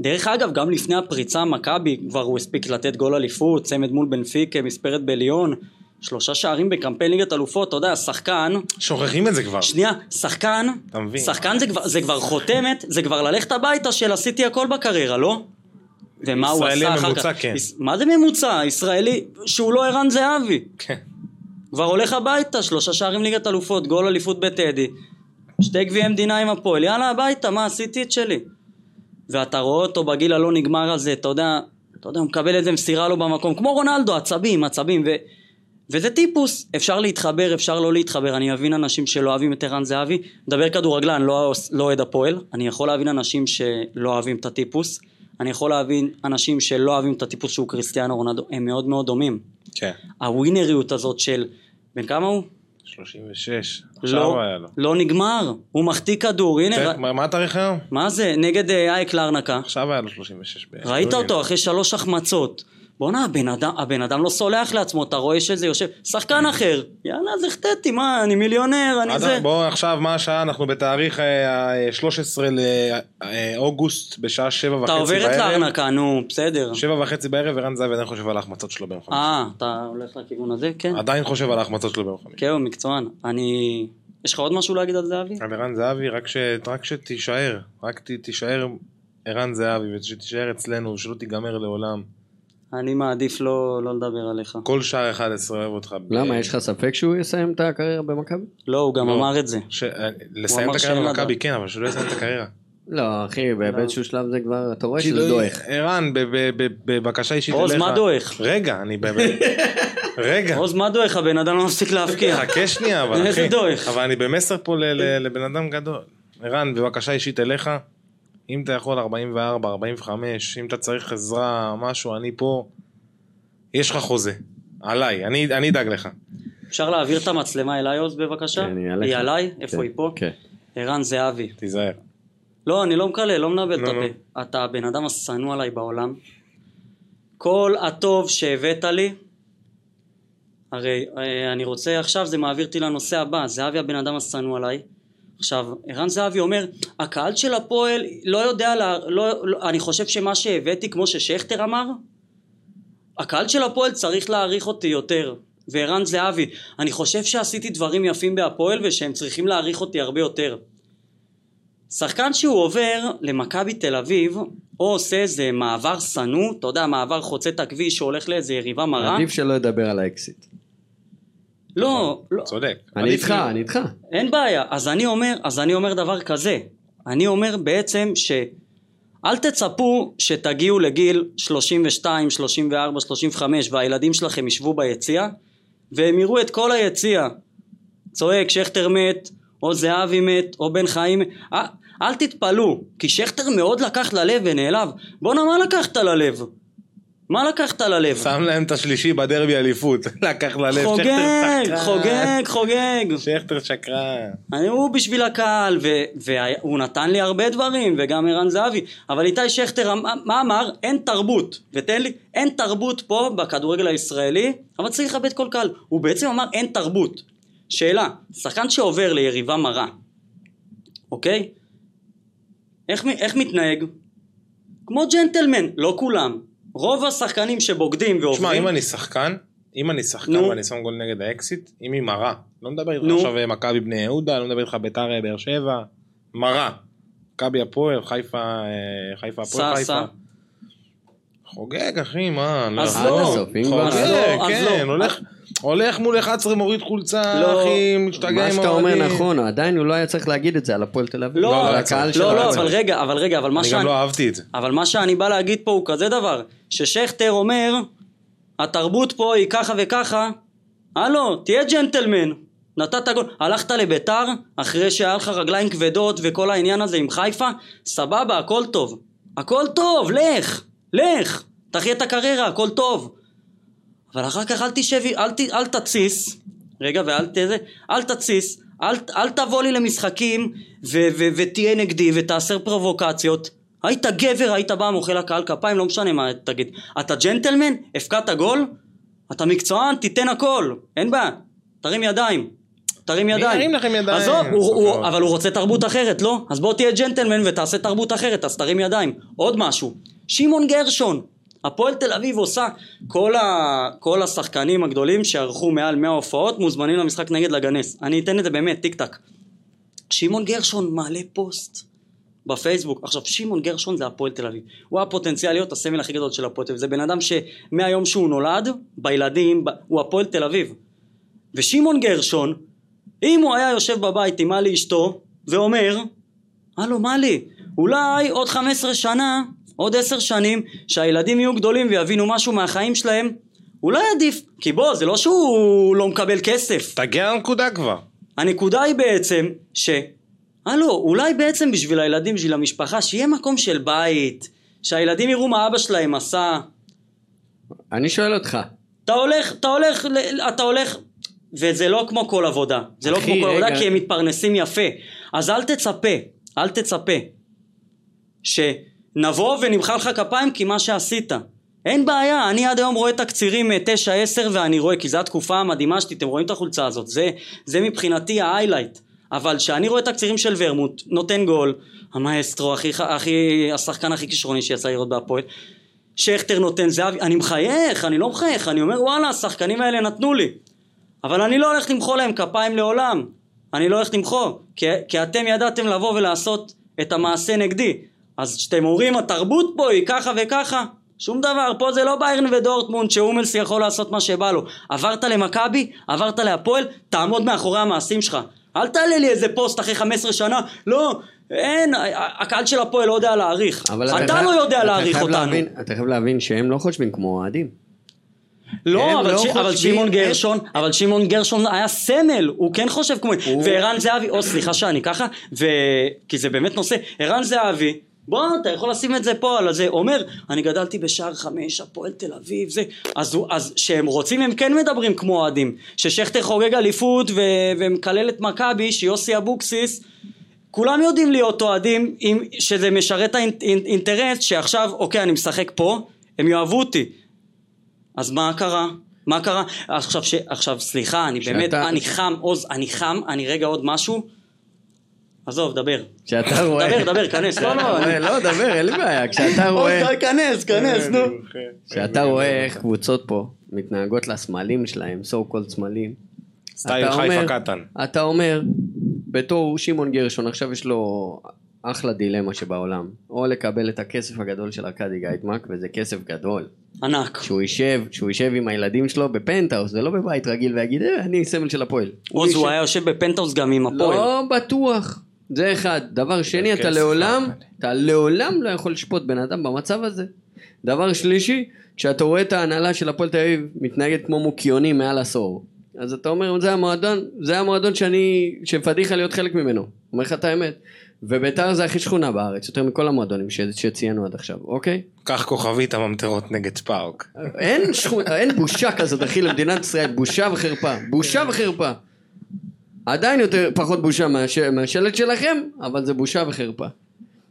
דרך אגב, גם לפני הפריצה מכבי, כבר הוא הספיק לתת גול אליפות, צמד מול בנפיק, מספרת בליון, שלושה שערים בקמפיין ליגת אלופות, אתה יודע, שחקן, שוכחים את זה כבר. שנייה, שחקן? שחקן זה כבר, זה כבר חותמת, זה כבר ללכת הביתה של עשיתי הכל בקריירה, לא? ומה הוא ישראלי עשה אחר ממוצע, כך? כן. יש- מה זה ממוצע? ישראלי שהוא לא ערן זהבי. כן. כבר הולך הביתה, שלושה שערים ליגת אלופות, גול אליפות בטדי, שתי גביעי מדינה עם הפועל, יאללה הביתה, מה עשיתי את שלי? ואתה רואה אותו בגיל הלא נגמר הזה, אתה יודע, אתה יודע, הוא מקבל איזה מסירה לו במקום, כמו רונלדו, עצבים, עצבים, ו... וזה טיפוס, אפשר להתחבר, אפשר לא להתחבר, אני מבין אנשים שלא אוהבים את ערן זהבי, מדבר כדורגלן, לא לא אוהד הפועל, אני יכול להבין אנשים שלא אוהבים את הטיפוס, אני יכול להבין אנשים שלא אוהבים את הטיפוס שהוא קריסטיאנו רונלדו, הם מאוד מאוד דומים. כן. הווינריות הזאת של, בן כמה הוא? 36. עכשיו לא, היה לו. לא נגמר, הוא מחטיא כדור, הנה, ר... מה- מה התאריך היום? מה זה, נגד אה, אייק לארנקה, עכשיו היה לו 36 בערך. ראית לא אותו אחרי שלוש החמצות, בואנה הבן אדם, הבן אדם לא סולח לעצמו, אתה רואה שזה יושב, שחקן אחר, יאללה אז החטאתי, מה, אני מיליונר, אני זה, בוא עכשיו מה השעה אנחנו בתאריך אה, ה-13 לאוגוסט בשעה שבע וחצי אתה בערב. עובר את לארנקה, נו, בסדר, שבע וחצי בערב ערן זהבי עדיין חושב על ההחמצות שלו ביום חמישי. אה, אתה הולך לכיוון הזה, כן, עדיין חושב על ההחמצות שלו ביום חמישי. כן, הוא מקצוען, אני, יש לך עוד משהו להגיד על זהבי? על ערן זהבי רק ש- רק שתישאר, רק ת- תישאר ערן זהבי ושתישאר אצלנו, שלא תיגמר לעולם. אני מעדיף לא לא לדבר עליך, כל שער 11 אוהב אותך. ב- למה, יש לך ספק שהוא יסיים את הקריירה במכבי? לא, הוא גם לא. אמר את זה, ש- אה, לסיים את הקריירה. במכבי כן, אבל שלא יסיים את הקריירה. לא, אחי, באיזשהו שלב זה כבר, אתה רואה שזה דועך. ערן, ב- ב- ב- בבקשה אישית אליך. עוז, מה דועך? רגע, אני באמת... רגע. עוז, מה דועך? הבן אדם לא מפסיק להבקיע. חכה שנייה, אבל איזה אחי. דועך. אבל אני במסר פה ל- ל- לבן אדם גדול. ערן, בבקשה אישית אליך. אם אתה יכול 44, 45, אם אתה צריך עזרה, משהו, אני פה. יש לך חוזה. עליי, אני אני אדאג לך. אפשר להעביר את המצלמה אליי עוז בבקשה? כן, היא עליך. היא עליי? איפה כן, היא פה? כן. ערן זהבי. תיזהר. לא, אני לא מקלל, לא מנבל את נו, הפה. אתה הבן אדם השנוא עליי בעולם. כל הטוב שהבאת לי, הרי אה, אני רוצה עכשיו, זה מעביר אותי לנושא הבא, זהבי הבן אדם השנוא עליי. עכשיו, ערן זהבי אומר, הקהל של הפועל לא יודע, לה, לא, לא, אני חושב שמה שהבאתי, כמו ששכטר אמר, הקהל של הפועל צריך להעריך אותי יותר. וערן זהבי, אני חושב שעשיתי דברים יפים בהפועל ושהם צריכים להעריך אותי הרבה יותר. שחקן שהוא עובר למכבי תל אביב, או עושה איזה מעבר שנוא, אתה יודע, מעבר חוצה את הכביש שהולך לאיזה יריבה מרה, עדיף שלא ידבר על האקסיט. לא, לא, צודק. אני איתך, אני איתך. אין בעיה, אז אני אומר, אז אני אומר דבר כזה, אני אומר בעצם ש... אל תצפו שתגיעו לגיל 32, 34, 35 והילדים שלכם ישבו ביציע והם יראו את כל היציע צועק שכטר מת או זהבי מת או בן חיים אל תתפלאו כי שכטר מאוד לקח ללב ונעלב בואנה מה לקחת ללב? מה לקחת ללב? שם להם את השלישי בדרבי אליפות. *laughs* לקח ללב. חוגג. חוגג, חוגג שכטר שקרן. אני, הוא בשביל הקהל, ו, והוא נתן לי הרבה דברים, וגם ערן זהבי, אבל איתי שכטר, אמ- מה אמר? אין תרבות, ותן לי, אין תרבות פה בכדורגל הישראלי, אבל צריך לכבד כל קהל. הוא בעצם אמר אין תרבות. שאלה, שחקן שעובר ליריבה מרה, אוקיי? איך מתנהג? כמו ג'נטלמן, לא כולם. רוב השחקנים שבוגדים ועוברים... תשמע, אם אני שחקן, אם אני שחקן נו. ואני שם גול נגד האקסיט, אם היא מרה, לא מדבר איתך נו. עכשיו אה, מכבי בני יהודה, לא מדבר איתך ביתר אה, באר שבע, מרה. מכבי הפועל, חיפה, אה, חיפה הפועל חיפה. סע. חוגג אחי, מה, לא אז יכול. לא. עד הסוף, אם כבר. אז חוגג, לא, אז כן, לא. הולך- הולך מול 11 מוריד חולצה, לא. אחי, משתגע עם מה שאתה אומר. נכון, עדיין הוא לא היה צריך להגיד את זה על הפועל תל אביב. לא, לא על היה הקהל. של לא, לא. אבל רגע, אבל רגע, אבל מה אני שאני... גם לא אהבתי את זה. אבל מה שאני בא להגיד פה הוא כזה דבר, ששכטר אומר, התרבות פה היא ככה וככה, הלו, תהיה ג'נטלמן. נתת גול, הלכת לביתר, אחרי שהיה לך רגליים כבדות וכל העניין הזה עם חיפה, סבבה, הכל טוב. הכל טוב, לך, לך, תחיה את הקריירה, הכל טוב. אבל אחר כך אל תשב, אל, ת, אל תתסיס, רגע ואל תזה, אל תתסיס, אל, אל תבוא לי למשחקים ו, ו, ותהיה נגדי ותעשר פרובוקציות. היית גבר, היית בא מוחא לקהל כפיים, לא משנה מה תגיד. אתה ג'נטלמן? הפקעת גול? אתה מקצוען? תיתן הכל, אין בעיה. תרים ידיים. תרים ידיים. ירים לכם ידיים? עזוב, הוא, הוא, סבבה. אבל הוא רוצה תרבות אחרת, לא? אז בוא תהיה ג'נטלמן ותעשה תרבות אחרת, אז תרים ידיים. עוד משהו, שמעון גרשון, הפועל תל אביב עושה, כל, ה, כל השחקנים הגדולים שערכו מעל 100 הופעות מוזמנים למשחק נגד לג'נדס. אני אתן את זה באמת, טיק טק. שמעון גרשון מעלה פוסט בפייסבוק. עכשיו, שמעון גרשון זה הפועל תל אביב. הוא הפוטנציאל להיות הסמל הכי גדול של הפועל תל אביב. זה בן אדם שמהיום שהוא נולד, בילדים. הוא הפועל תל אביב. ושמעון גרשון, אם הוא היה יושב בבית עם מלי אשתו, ואומר, הלו מלי, אולי עוד 15 שנה, עוד 10 שנים, שהילדים יהיו גדולים ויבינו משהו מהחיים שלהם, אולי עדיף, כי בוא, זה לא שהוא לא מקבל כסף. תגיע לנקודה כבר. הנקודה היא בעצם ש... הלו, אולי בעצם בשביל הילדים, בשביל המשפחה, שיהיה מקום של בית, שהילדים יראו מה אבא שלהם עשה. אני שואל אותך, אתה הולך, אתה הולך, אתה הולך, וזה לא כמו כל עבודה. זה לא כמו כל עבודה רגע. כי הם מתפרנסים יפה. אז אל תצפה, אל תצפה, שנבוא ונמחא לך כפיים כי מה שעשית. אין בעיה, אני עד היום רואה תקצירים 9-10 ואני רואה, כי זו התקופה המדהימה שלי, אתם רואים את החולצה הזאת, זה, זה מבחינתי ההיילייט. אבל כשאני רואה תקצירים של ורמוט, נותן גול, המאסטרו, הכי, הכי, השחקן הכי כישרוני שיצא לראות בהפועל, שכטר נותן זהבי, אני מחייך, אני לא מחייך, אני אומר וואלה, השחקנים האלה נתנו לי. אבל אני לא הולך למחוא להם כפיים לעולם. אני לא הולך למחוא, כי, כי אתם ידעתם לבוא ולעשות את המעשה נגדי. אז כשאתם אומרים התרבות פה היא ככה וככה, שום דבר, פה זה לא ביירן ודורטמונד שאומלס יכול לעשות מה שבא לו. עברת למכבי, עברת להפועל, תעמוד מאחורי המעשים שלך. אל תעלה לי איזה פוסט אחרי 15 שנה, לא, אין, הקהל של הפועל לא יודע להעריך. אתה חייב- לא יודע אתה להעריך אותנו. להבין- אתה חייב להבין שהם לא חושבים כמו אוהדים. לא, אבל, לא ש... אבל שמעון גרשון, אבל שמעון גרשון היה סמל, הוא כן חושב כמו... וערן זהבי, או סליחה שאני ככה, ו... כי זה באמת נושא, ערן זהבי, בוא, אתה יכול לשים את זה פה על זה, אומר, אני גדלתי בשער חמש, הפועל תל אביב, זה... אז, הוא- אז שהם רוצים, הם כן מדברים כמו אוהדים. ששכטר חוגג אליפות ו... ומקלל את מכבי, שיוסי אבוקסיס כולם יודעים להיות אוהדים שזה משרת האינטרס שעכשיו אוקיי אני משחק פה הם יאהבו אותי אז מה קרה? מה קרה? עכשיו, ש... עכשיו סליחה אני באמת שאתה- אני חם עוז אני חם אני רגע עוד משהו עזוב דבר כשאתה רואה... דבר דבר כנס לא לא לא, דבר, אין לי בעיה. כשאתה רואה... עוז, כנס כנס נו כשאתה רואה איך קבוצות פה מתנהגות לסמלים שלהם, so called סמלים. סטייל אתה חיפה אומר- קטן. אתה אומר, בתור שמעון גרשון, עכשיו יש לו אחלה דילמה שבעולם. או לקבל את הכסף הגדול של ארקדי גאידמק, וזה כסף גדול. ענק שהוא יישב, שהוא יישב עם הילדים שלו בפנטהאוס, זה לא בבית רגיל, ויגיד, אה, אני סמל של הפועל. עוז הוא היה יושב בפנטהאוס גם עם הפועל לא בטוח. זה אחד. דבר שני, אתה לעולם. אתה לעולם לא יכול לשפוט בן אדם במצב הזה. דבר שלישי, כשאתה רואה את ההנהלה של הפועל תל אביב מתנהגת כמו מוקיונים מעל עשור, אז אתה אומר, זה המועדון, זה המועדון שאני, שפדיחה להיות חלק ממנו. אומר לך את האמת. וביתר זה הכי שכונה בארץ, יותר מכל המועדונים ש- שציינו עד עכשיו, אוקיי? קח כוכבית הממטרות נגד ספארק. אין, שכונה, אין בושה כזאת אחי למדינת ישראל, בושה וחרפה, בושה וחרפה. עדיין יותר פחות בושה מהש, מהשלט שלכם, אבל זה בושה וחרפה.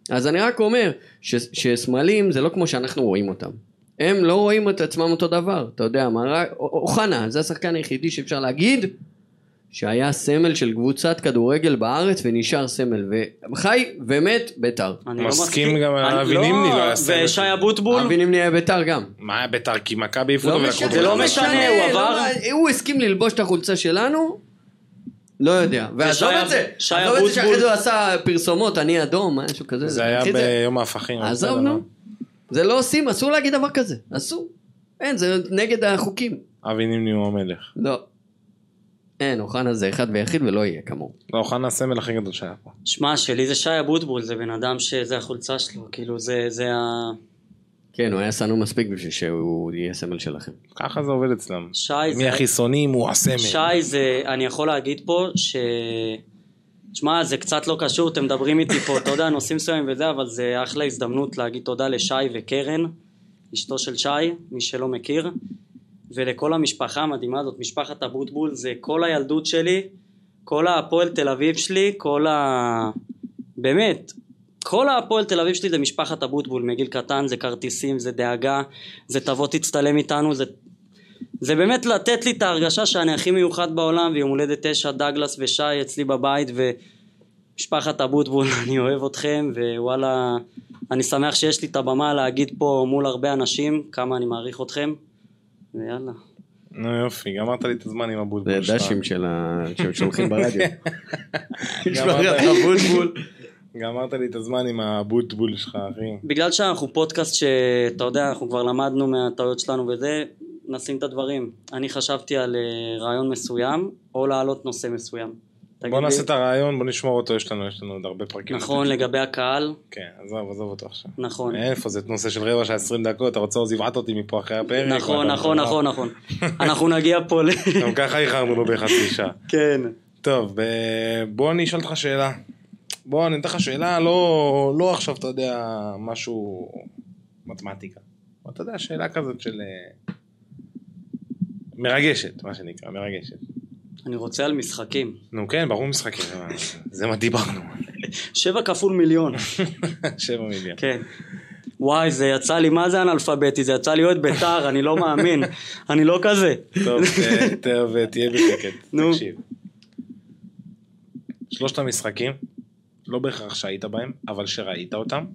אז אני רק אומר ש, שסמלים זה לא כמו שאנחנו רואים אותם. הם לא רואים את עצמם אותו דבר, אתה יודע מה, רק- אוחנה זה השחקן היחידי שאפשר להגיד שהיה סמל של קבוצת כדורגל בארץ ונשאר סמל וחי ומת ביתר. אני לא מסכים גם, אני- אבי נימני לא היה סמל. ושי אבוטבול אבי נימני היה ביתר גם. מה היה ביתר? כי מכבי אותו לא משנה. זה לא. משנה, הוא לא, עבר- הוא הסכים ללבוש את החולצה שלנו, לא יודע. ועזוב את זה, שי עזוב את זה שאחרי זה הוא עשה פרסומות, אני אדום, משהו כזה. זה היה ביום ההפכים. עזוב נו. זה לא עושים, אסור להגיד דבר כזה. אסור. אין, זה נגד החוקים. אבי נימני הוא המלך. לא. אין, אוחנה זה אחד ויחיד ולא יהיה כמוהו. לא, אוחנה הסמל הכי גדול שהיה פה. שמע, שלי זה שי אבוטבול, זה בן אדם שזה החולצה שלו, כאילו זה, זה ה... כן, הוא היה שנוא מספיק בשביל שהוא יהיה סמל שלכם. ככה זה עובד אצלם. שי מי זה... הכי שונאים הוא הסמל. שי זה... אני יכול להגיד פה ש... שמע, זה קצת לא קשור, אתם מדברים איתי פה, אתה יודע, נושאים מסוימים וזה, אבל זה אחלה הזדמנות להגיד תודה לשי וקרן, אשתו של שי, מי שלא מכיר, ולכל המשפחה המדהימה הזאת, משפחת אבוטבול, זה כל הילדות שלי, כל הפועל תל אביב שלי, כל ה... באמת, כל הפועל תל אביב שלי זה משפחת אבוטבול, מגיל קטן, זה כרטיסים, זה דאגה, זה תבוא תצטלם איתנו, זה זה באמת לתת לי את ההרגשה שאני הכי מיוחד בעולם ויום הולדת תשע דגלס ושי אצלי בבית ומשפחת אבוטבול *laughs* אני אוהב אתכם ווואלה אני שמח שיש לי את הבמה להגיד פה מול הרבה אנשים כמה אני מעריך אתכם ויאללה נו יופי, גמרת לי את הזמן עם זה הבוטבול שלך. דשים של ה- שהם שולחים *laughs* ברדיו. גמרת- אבוטבול. גמרת לי את הזמן עם הבוטבול שלך, אחי. בגלל שאנחנו פודקאסט שאתה יודע אנחנו כבר למדנו מהטעויות שלנו וזה נשים את הדברים אני חשבתי על אה, רעיון מסוים או להעלות נושא מסוים בוא נעשה את הרעיון, בוא נשמור אותו, יש לנו, יש לנו עוד הרבה פרקים. נכון לגבי הקהל כן, עזוב, עזוב אותו עכשיו. נכון איפה זה נושא של רבע שעה 20 דקות, אתה רוצה עוד יבעט אותי מפה אחרי הפרק? נכון, נכון, נכון, נכון. *laughs* אנחנו נגיע פה ל... גם ככה איחרנו לו בחצי שעה. *laughs* כן. טוב, בוא אני אשאל אותך שאלה. בוא, אני אתן לך שאלה, לא, לא עכשיו, אתה יודע, משהו מתמטיקה. אבל אתה יודע, שאלה כזאת של... אה, מרגשת, מה שנקרא, מרגשת. אני רוצה על משחקים. נו כן, ברור משחקים, אבל זה מה דיברנו. *laughs* שבע כפול מיליון. *laughs* שבע מיליון. כן. וואי, זה יצא לי, מה זה אנאלפביתי? זה יצא לי אוהד בית"ר, אני לא מאמין. *laughs* אני לא כזה. טוב, טוב, תהיה בשקט. נו. תקשיב. שלושת המשחקים, לא בהכרח שהיית בהם, אבל שראית אותם,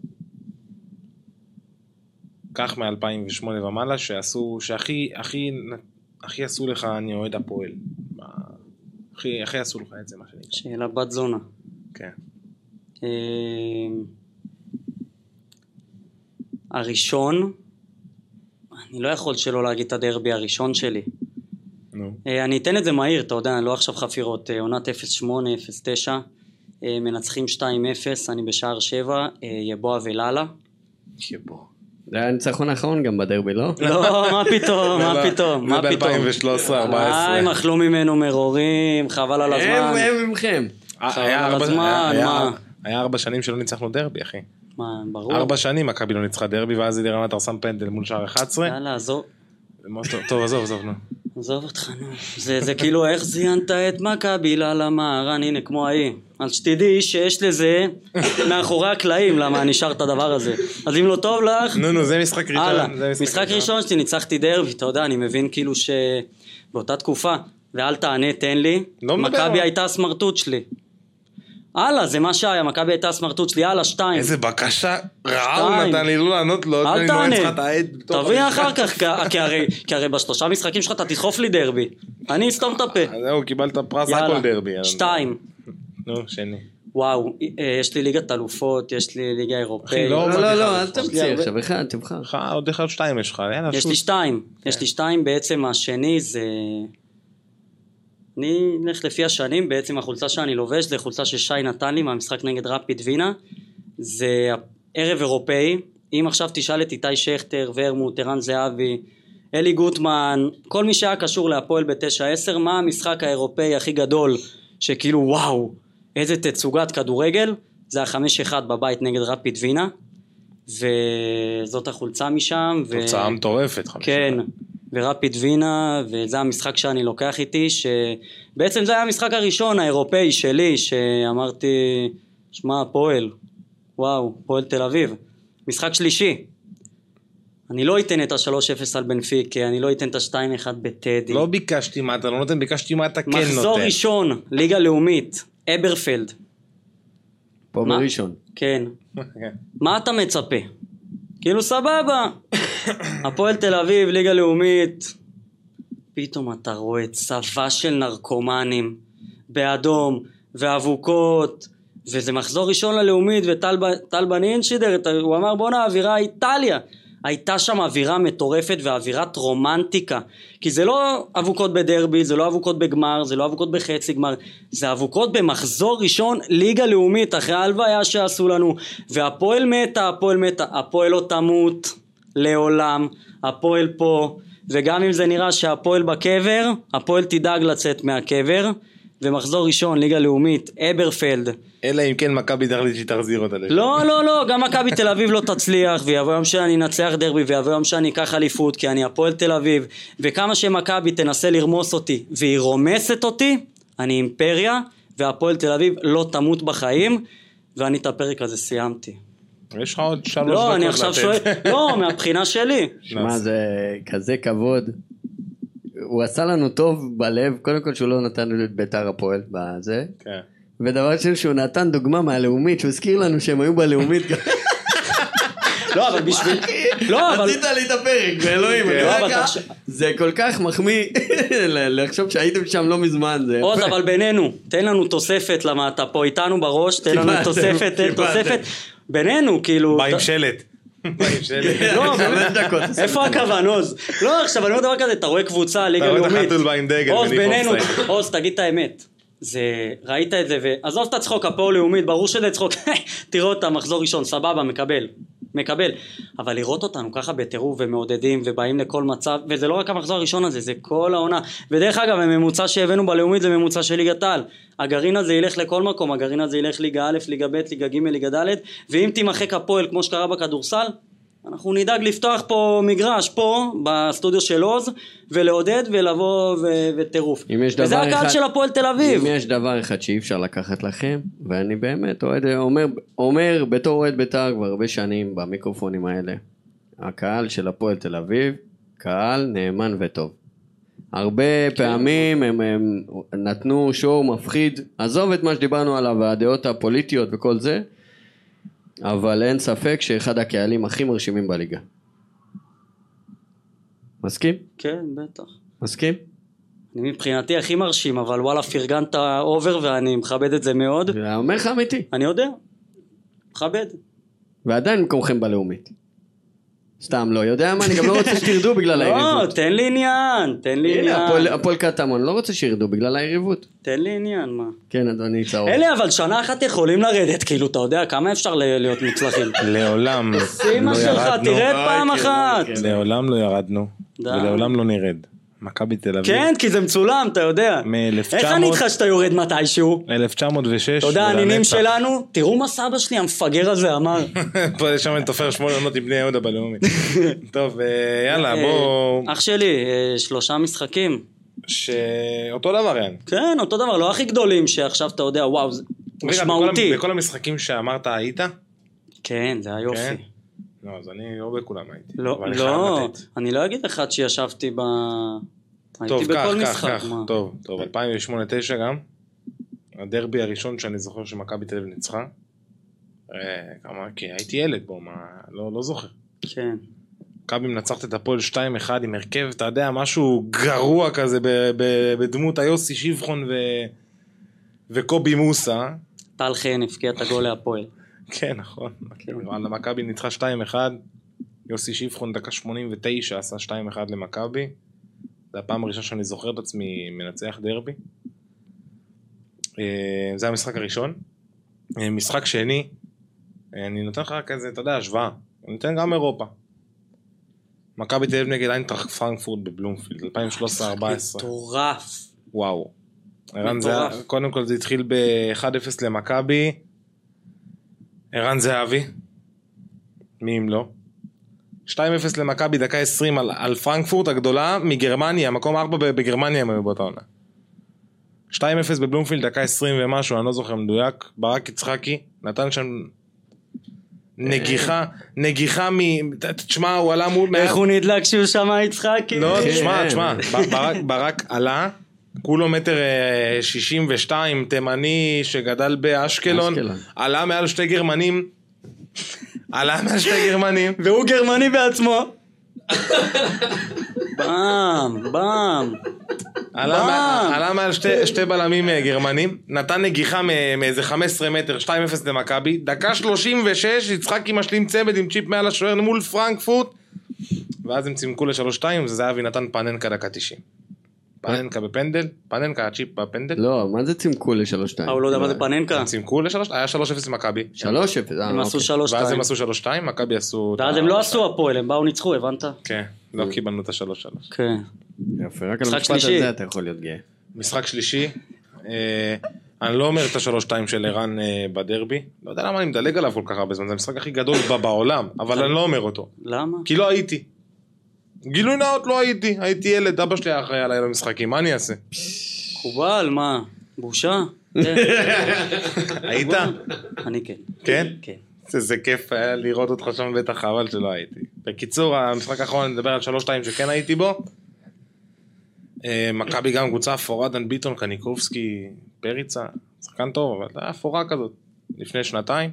קח מ-2008 ומעלה, שעשו, שהכי, הכי, הכי עשו לך, אני אוהד הפועל. הכי, הכי עשו לך את זה, מה שנקרא. שאלה בת זונה. כן. אמ, הראשון, אני לא יכול שלא להגיד את הדרבי הראשון שלי. נו. אה, אני אתן את זה מהיר, אתה יודע, לא עכשיו חפירות. אה, עונת 08, 09, אה, מנצחים 2-0, אני בשער 7, אה, יבואה ולאלה. יבוא. זה היה הניצחון האחרון גם בדרבי, לא? לא, מה *laughs* פתאום, מה פתאום, מה פתאום. ב-2013-2014. אה, הם אכלו ממנו מרורים, חבל על הם הזמן. הם ממכם. חבל היה על הזמן, מה? היה ארבע שנים שלא ניצחנו דרבי, אחי. מה, ברור. ארבע שנים מכבי לא ניצחה דרבי, ואז אלירן עטר שם פנדל מול שער 11. יאללה, עזוב. טוב, עזוב, עזוב, נו. עזוב אותך, נו. זה, זה כאילו, איך זיינת את מכבי ללמרן, הנה, כמו ההיא. אז שתדעי שיש לזה מאחורי הקלעים, למה נשאר את הדבר הזה. אז אם לא טוב לך, נו נו זה משחק ראשון. הלאה. משחק ראשון שלי ניצחתי דרבי, אתה יודע, אני מבין כאילו שבאותה תקופה, ואל תענה, תן לי, לא מדבר. מכבי הייתה הסמרטוט שלי. הלאה, זה מה שהיה, מכבי הייתה הסמרטוט שלי, הלאה, שתיים. איזה בקשה רעה הוא. נתן לי לא לענות לו. אל תענה, תביא. אחר כך, כי- הרי- כי הרי בשלושה משחקים שלך אתה תדחוף לי דרבי. אני אסתום את הפה. אז זהו, קיבלת פרס הכל דרבי. שתיים. נו, שני. וואו, אה, יש לי ליגת אלופות, יש לי ליגה אירופאית. לא, לא, לא, לא, אל תמציא עכשיו, אחד, תבחר. עוד אחד שתיים יש לך, יאללה, יש. לי שתיים, יש לי שתיים בעצם השני זה... אני אלך לפי השנים, בעצם החולצה שאני לובש זה חולצה ששי נתן לי מהמשחק נגד רפיד וינה זה ערב אירופאי, אם עכשיו תשאל את איתי שכטר, ורמוט, ערן זהבי, אלי גוטמן, כל מי שהיה קשור להפועל ב-9-10, מה המשחק האירופאי הכי גדול שכאילו וואו, איזה תצוגת כדורגל, זה החמש אחד בבית נגד רפיד וינה וזאת החולצה משם ו... תוצאה מטורפת. כן, ורפיד וינה, וזה המשחק שאני לוקח איתי, שבעצם זה היה המשחק הראשון האירופאי שלי, שאמרתי, שמע, הפועל, וואו, פועל תל אביב. משחק שלישי. אני לא אתן את ה-3-0 על בנפיקה, אני לא אתן את ה-2-1 בטדי. לא ביקשתי מה אתה לא נותן, ביקשתי מה אתה כן נותן. מחזור ראשון, ליגה לאומית, אברפלד. פה מה? בראשון. כן. כן. מה אתה מצפה? כאילו סבבה, הפועל תל אביב, ליגה לאומית, פתאום אתה רואה צבא של נרקומנים באדום ואבוקות וזה מחזור ראשון ללאומית וטל בנין שידר, הוא אמר בואנה אווירה איטליה הייתה שם אווירה מטורפת ואווירת רומנטיקה. כי זה לא אבוקות בדרבי, זה לא אבוקות בגמר, זה לא אבוקות בחצי גמר זה אבוקות במחזור ראשון ליגה לאומית אחרי ההלוויה שעשו לנו. והפועל מתה, הפועל מתה, הפועל לא תמות לעולם, הפועל פה. וגם אם זה נראה שהפועל בקבר, הפועל תדאג לצאת מהקבר ומחזור ראשון ליגה לאומית, אברפלד אלא אם כן מכבי תחליט שהיא תחזיר אותה לשם. לא, לא, לא, גם מכבי תל אביב לא תצליח, ויבוא יום שאני אנצח דרבי, ויבוא יום שאני אקח אליפות, כי אני הפועל תל אביב, וכמה שמכבי תנסה לרמוס אותי, והיא רומסת אותי, אני אימפריה, והפועל תל אביב לא תמות בחיים, ואני את הפרק הזה סיימתי. יש לך עוד שלוש דקות לא, אני עכשיו לתת. שואל, לא, מהבחינה שלי. שמע, זה כזה כבוד. הוא עשה לנו טוב בלב, קודם כל שהוא לא נתן לנו את ביתר הפועל בזה. כן. ודבר שני שהוא נתן דוגמה מהלאומית, שהוא הזכיר לנו שהם היו בלאומית. לא, אבל בשביל... לא, אבל... עשית לי את הפרק, ואלוהים, אני לא, אומר אבל לך, תחשוב- זה כל כך מחמיא לחשוב שהייתם שם לא מזמן, זה עוז, יפה. אבל בינינו, תן לנו תוספת, למה אתה פה איתנו בראש, תן לנו תוספת. תוספת. בינינו, כאילו... בא עם שלט. *laughs* לא. איפה הכוון, עוז? לא, עכשיו אני אומר דבר כזה, אתה רואה קבוצה, ליגה לאומית. עוז, בינינו. *laughs* עוז, תגיד את האמת. זה, ראית את זה, ועזוב את הצחוק, הפועל לאומית, ברור שזה צחוק, *laughs* תראו אותה, מחזור ראשון, סבבה, מקבל, מקבל. אבל לראות אותנו ככה בטירוף ומעודדים ובאים לכל מצב, וזה לא רק המחזור הראשון הזה, זה כל העונה. ודרך אגב, הממוצע שהבאנו בלאומית זה ממוצע של ליגת העל. הגרעין הזה ילך לכל מקום, הגרעין הזה ילך ליגה א', ליגה ב', ליגה ג', ליגה ד', ואם תימחק הפועל כמו שקרה בכדורסל, אנחנו נדאג לפתוח פה מגרש, פה, בסטודיו של עוז, ולעודד ולבוא ו- וטירוף. וזה הקהל של הפועל תל אביב. אם יש דבר אחד שאי אפשר לקחת לכם, ואני באמת אוהד, אומר, אומר בתור אוהד בית"ר כבר הרבה שנים במיקרופונים האלה, הקהל של הפועל תל אביב, קהל נאמן וטוב. הרבה פעמים הם, הם נתנו שואו מפחיד, עזוב את מה שדיברנו עליו, הדעות הפוליטיות וכל זה, אבל אין ספק שאחד הקהלים הכי מרשימים בליגה. מסכים? כן, בטח. מסכים? אני מבחינתי הכי מרשים, אבל וואלה פרגנת אובר ואני מכבד את זה מאוד. אני אומר לך אמיתי. אני יודע. מכבד. ועדיין במקומכם בלאומית. סתם לא יודע מה, אני גם לא רוצה שתרדו *laughs* בגלל לא, היריבות. תן לי עניין, תן לי הנה, הפועל- עניין. קטמון, לא רוצה שירדו בגלל היריבות. תן לי עניין, מה. כן, אדוני צהוב. אלה אבל שנה אחת יכולים לרדת, כאילו, אתה יודע, כמה אפשר להיות מוצלחים? *laughs* לעולם אמא לא שלך, ירדנו. תרד אוי, פעם כן, אחת. כן. לעולם לא ירדנו. ולעולם לא נרד. מכבי תל אביב. כן, כי זה מצולם, אתה יודע. מ-1900 איך אני איתך שאתה יורד מתישהו? 1906. אתה יודע, הנינים. שלנו, תראו מה סבא שלי המפגר הזה אמר. *laughs* פה שם אני תופר שמונה עונות עם בני יהודה בלאומית. *laughs* טוב, אה, יאללה, אה, בוא... אח שלי, אה, שלושה משחקים. שאותו דבר אין. כן, אותו דבר, לא הכי גדולים שעכשיו אתה יודע, וואו, זה משמעותי. בכל, בכל המשחקים שאמרת היית? כן, זה היופי. לא, אז אני לא בכולם הייתי. לא, לא. אני לא אגיד לך שישבתי ב... טוב, הייתי בכל משחק. מה? טוב, טוב, 2008-2009 גם. הדרבי הראשון שאני זוכר שמכבי תל אביב ניצחה. אה, כמה, כי הייתי ילד בו, מה, לא, לא זוכר. כן. מכבי מנצחת את הפועל 2-1 עם הרכב, אתה יודע, משהו גרוע כזה ב- ב- בדמות היוסי שבחון ו... וקובי מוסה. טל חן הפקיע את הגול להפועל. כן, נכון. כן. מכבי ניצחה 2-1, יוסי שבחון דקה 89 עשה 2-1 למכבי. זו הפעם הראשונה שאני זוכר את עצמי מנצח דרבי. אה, זה המשחק הראשון. אה, משחק שני, אה, אני נותן לך איזה, אתה יודע, השוואה. אני נותן גם אירופה. מכבי תל אביב נגד איינטראכט פרנקפורט בבלומפילד, 2013-2014. מטורף. וואו. ערן קודם כל זה התחיל ב-1-0 למכבי. ערן זהבי. מי אם לא? 2-0 למכבי, דקה 20 על, על פרנקפורט הגדולה מגרמניה, מקום 4 ב- בגרמניה הם היו באותה עונה. 2-0 בבלומפילד, דקה 20 ומשהו, אני לא זוכר מדויק. ברק יצחקי נתן שם נגיחה, נגיחה מ... תשמע, הוא עלה מול... איך הוא נדלק שהוא שמע יצחקי? לא, כן. תשמע, תשמע, ב- ברק, ברק עלה, כולו מטר אה, 62, תימני שגדל באשקלון, אשקלון. עלה מעל שתי גרמנים, עלה מעל שתי גרמנים, *laughs* והוא גרמני בעצמו. באם, באם. עלה, וואו. מה- עלה מעל שתי, שתי בלמים אה, גרמנים, נתן נגיחה מ- מאיזה 15 מטר, 2-0 למכבי, דקה 36, יצחקי משלים צמד עם צ'יפ מעל השוער מול פרנקפורט, ואז הם צימקו ל-3-2, וזהבי נתן פאננקה דקה 90. פאננקה בפנדל, פאננקה הצ'יפ בפנדל. לא, מה זה צימקו לשלוש שתיים? אה, הוא לא יודע מה זה פאננקה? הם צימקו לשלוש, היה 3-0 למכבי. שלוש אפס, אה, הם עשו אוקיי. שלוש ואז הם שתיים. עשו 3-2, מכבי עשו... ואז הם לא עשו הפועל, הם באו ניצחו, הבנת? כן, לא קיבלנו את ה-3-3. כן. יפה, רק על המשפט שלישי. הזה אתה יכול להיות גאה. משחק שלישי, אה, אני לא אומר את ה-3-2 של ערן אה, בדרבי, לא יודע למה אני מדלג עליו כל כך הרבה זמן, זה המשחק הכי גדול בעולם, אבל אני לא אומר אותו, למה? כי לא הייתי. גילוי נאות לא הייתי, הייתי ילד, אבא שלי היה אחראי עליי במשחקים, מה אני אעשה? מקובל, מה? בושה? *laughs* היית? אני כן. כן? כן. איזה כיף היה לראות אותך שם בטח, חבל שלא הייתי. בקיצור, המשחק האחרון, אני מדבר על 3-2 שכן הייתי בו. אה, מכבי גם קבוצה אפורה, דן ביטון, קניקובסקי, פריצה, שחקן טוב, אבל זה היה אפורה כזאת, לפני שנתיים.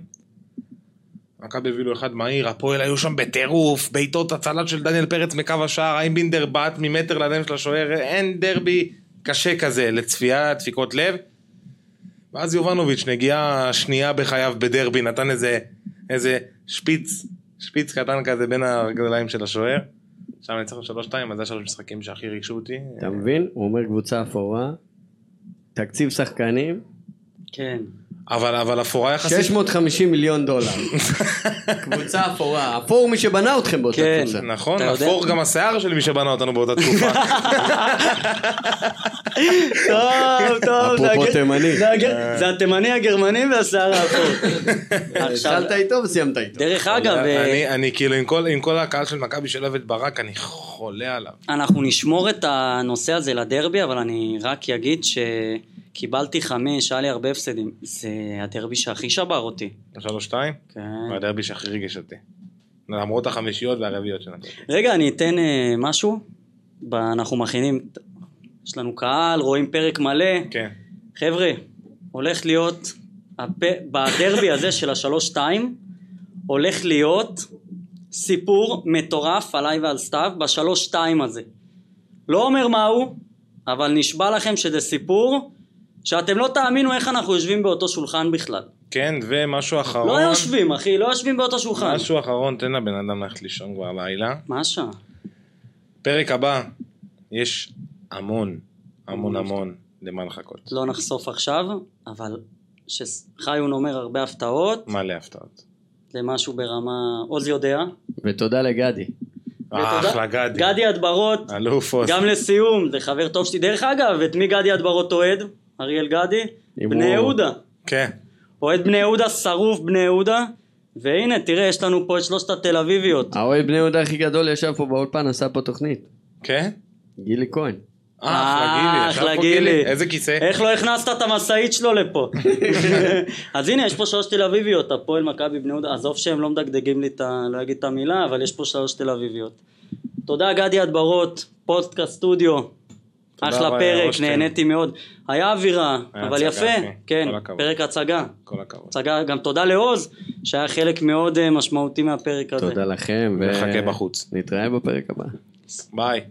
מכבי הביאו אחד מהיר, הפועל היו שם בטירוף, בעיטות הצלת של דניאל פרץ מקו השער, איימבינדר בעט ממטר לידיים של השוער, אין דרבי קשה כזה לצפייה, דפיקות לב. ואז יובנוביץ', נגיעה שנייה בחייו בדרבי, נתן איזה, איזה שפיץ, שפיץ קטן כזה בין הרגליים של השוער. שם ניצחנו שלוש שתיים, אז זה שלוש משחקים שהכי ריגשו אותי. אתה מבין? הוא אומר קבוצה אפורה, תקציב שחקנים, כן. אבל, אבל אפורה יחסית, 650 מיליון דולר. *laughs* קבוצה אפורה. אפור מי שבנה אתכם באותה כן. קבוצה. נכון, אפור גם השיער של מי שבנה אותנו באותה תקופה. *laughs* טוב, טוב. *laughs* אפרופו תימני. זה הג- זה התימני הגרמני והשיער האפור. התחלת איתו וסיימת איתו. דרך אגב, אה, אני, אני כאילו עם כל, עם כל הקהל של מכבי של אוהב את ברק, אני חולה עליו. אנחנו נשמור את הנושא הזה לדרבי, אבל אני רק אגיד שקיבלתי חמש, היה לי הרבה הפסדים. זה הדרבי שהכי שבר אותי. שלוש שתיים? כן. הדרבי שהכי ריגש אותי. למרות החמישיות והרביעיות שנתתי. רגע, אני אתן אה, משהו. ב- אנחנו מכינים, יש לנו קהל, רואים פרק מלא. כן. חבר'ה, הולך להיות, הפ... בדרבי הזה *laughs* של השלוש-שתיים, הולך להיות סיפור מטורף עליי ועל סתיו בשלוש-שתיים הזה. לא אומר מהו, אבל נשבע לכם שזה סיפור שאתם לא תאמינו איך אנחנו יושבים באותו שולחן בכלל. כן, ומשהו אחרון. לא יושבים, אחי, לא יושבים באותו שולחן. משהו אחרון, תן לבן אדם ללכת לישון כבר לילה. מה השעה? פרק הבא, יש המון, המון המון למה לחכות. לא נחשוף עכשיו, אבל שחיון אומר הרבה הפתעות, מלא הפתעות. למשהו ברמה, עוז יודע. ותודה לגדי. אחלה גדי. גדי הדברות, אלוף אוס. גם לסיום, זה חבר טוב שלי. דרך אגב, את מי גדי הדברות אוהד? אריאל גדי? בני הוא- יהודה. כן. אוהד בני יהודה, שרוף בני יהודה. והנה, תראה, יש לנו פה את שלושת התל אביביות. האוהד בני יהודה הכי גדול ישב פה באולפן, עשה פה תוכנית. כן? גילי כהן. גילי, אחלה גילי. איזה כיסא? איך לא הכנסת את המשאית שלו לפה? *laughs* אז הנה, יש פה שלוש תל אביביות, הפועל מכבי בני יהודה, עזוב שהם לא מדגדגים לי את ה... לא אגיד את המילה, אבל יש פה שלוש תל אביביות. תודה גדי אדברות, פודקאסט סטודיו. אחלה פרק. נהניתי מאוד. היה אווירה, היה אבל יפה, אחי. כן. פרק הצגה. כל הכבוד. הצגה, גם תודה לעוז, שהיה חלק מאוד אה, משמעותי מהפרק הזה. תודה לכם. ו- נחכה בחוץ. נתראה בפרק הבא. ביי.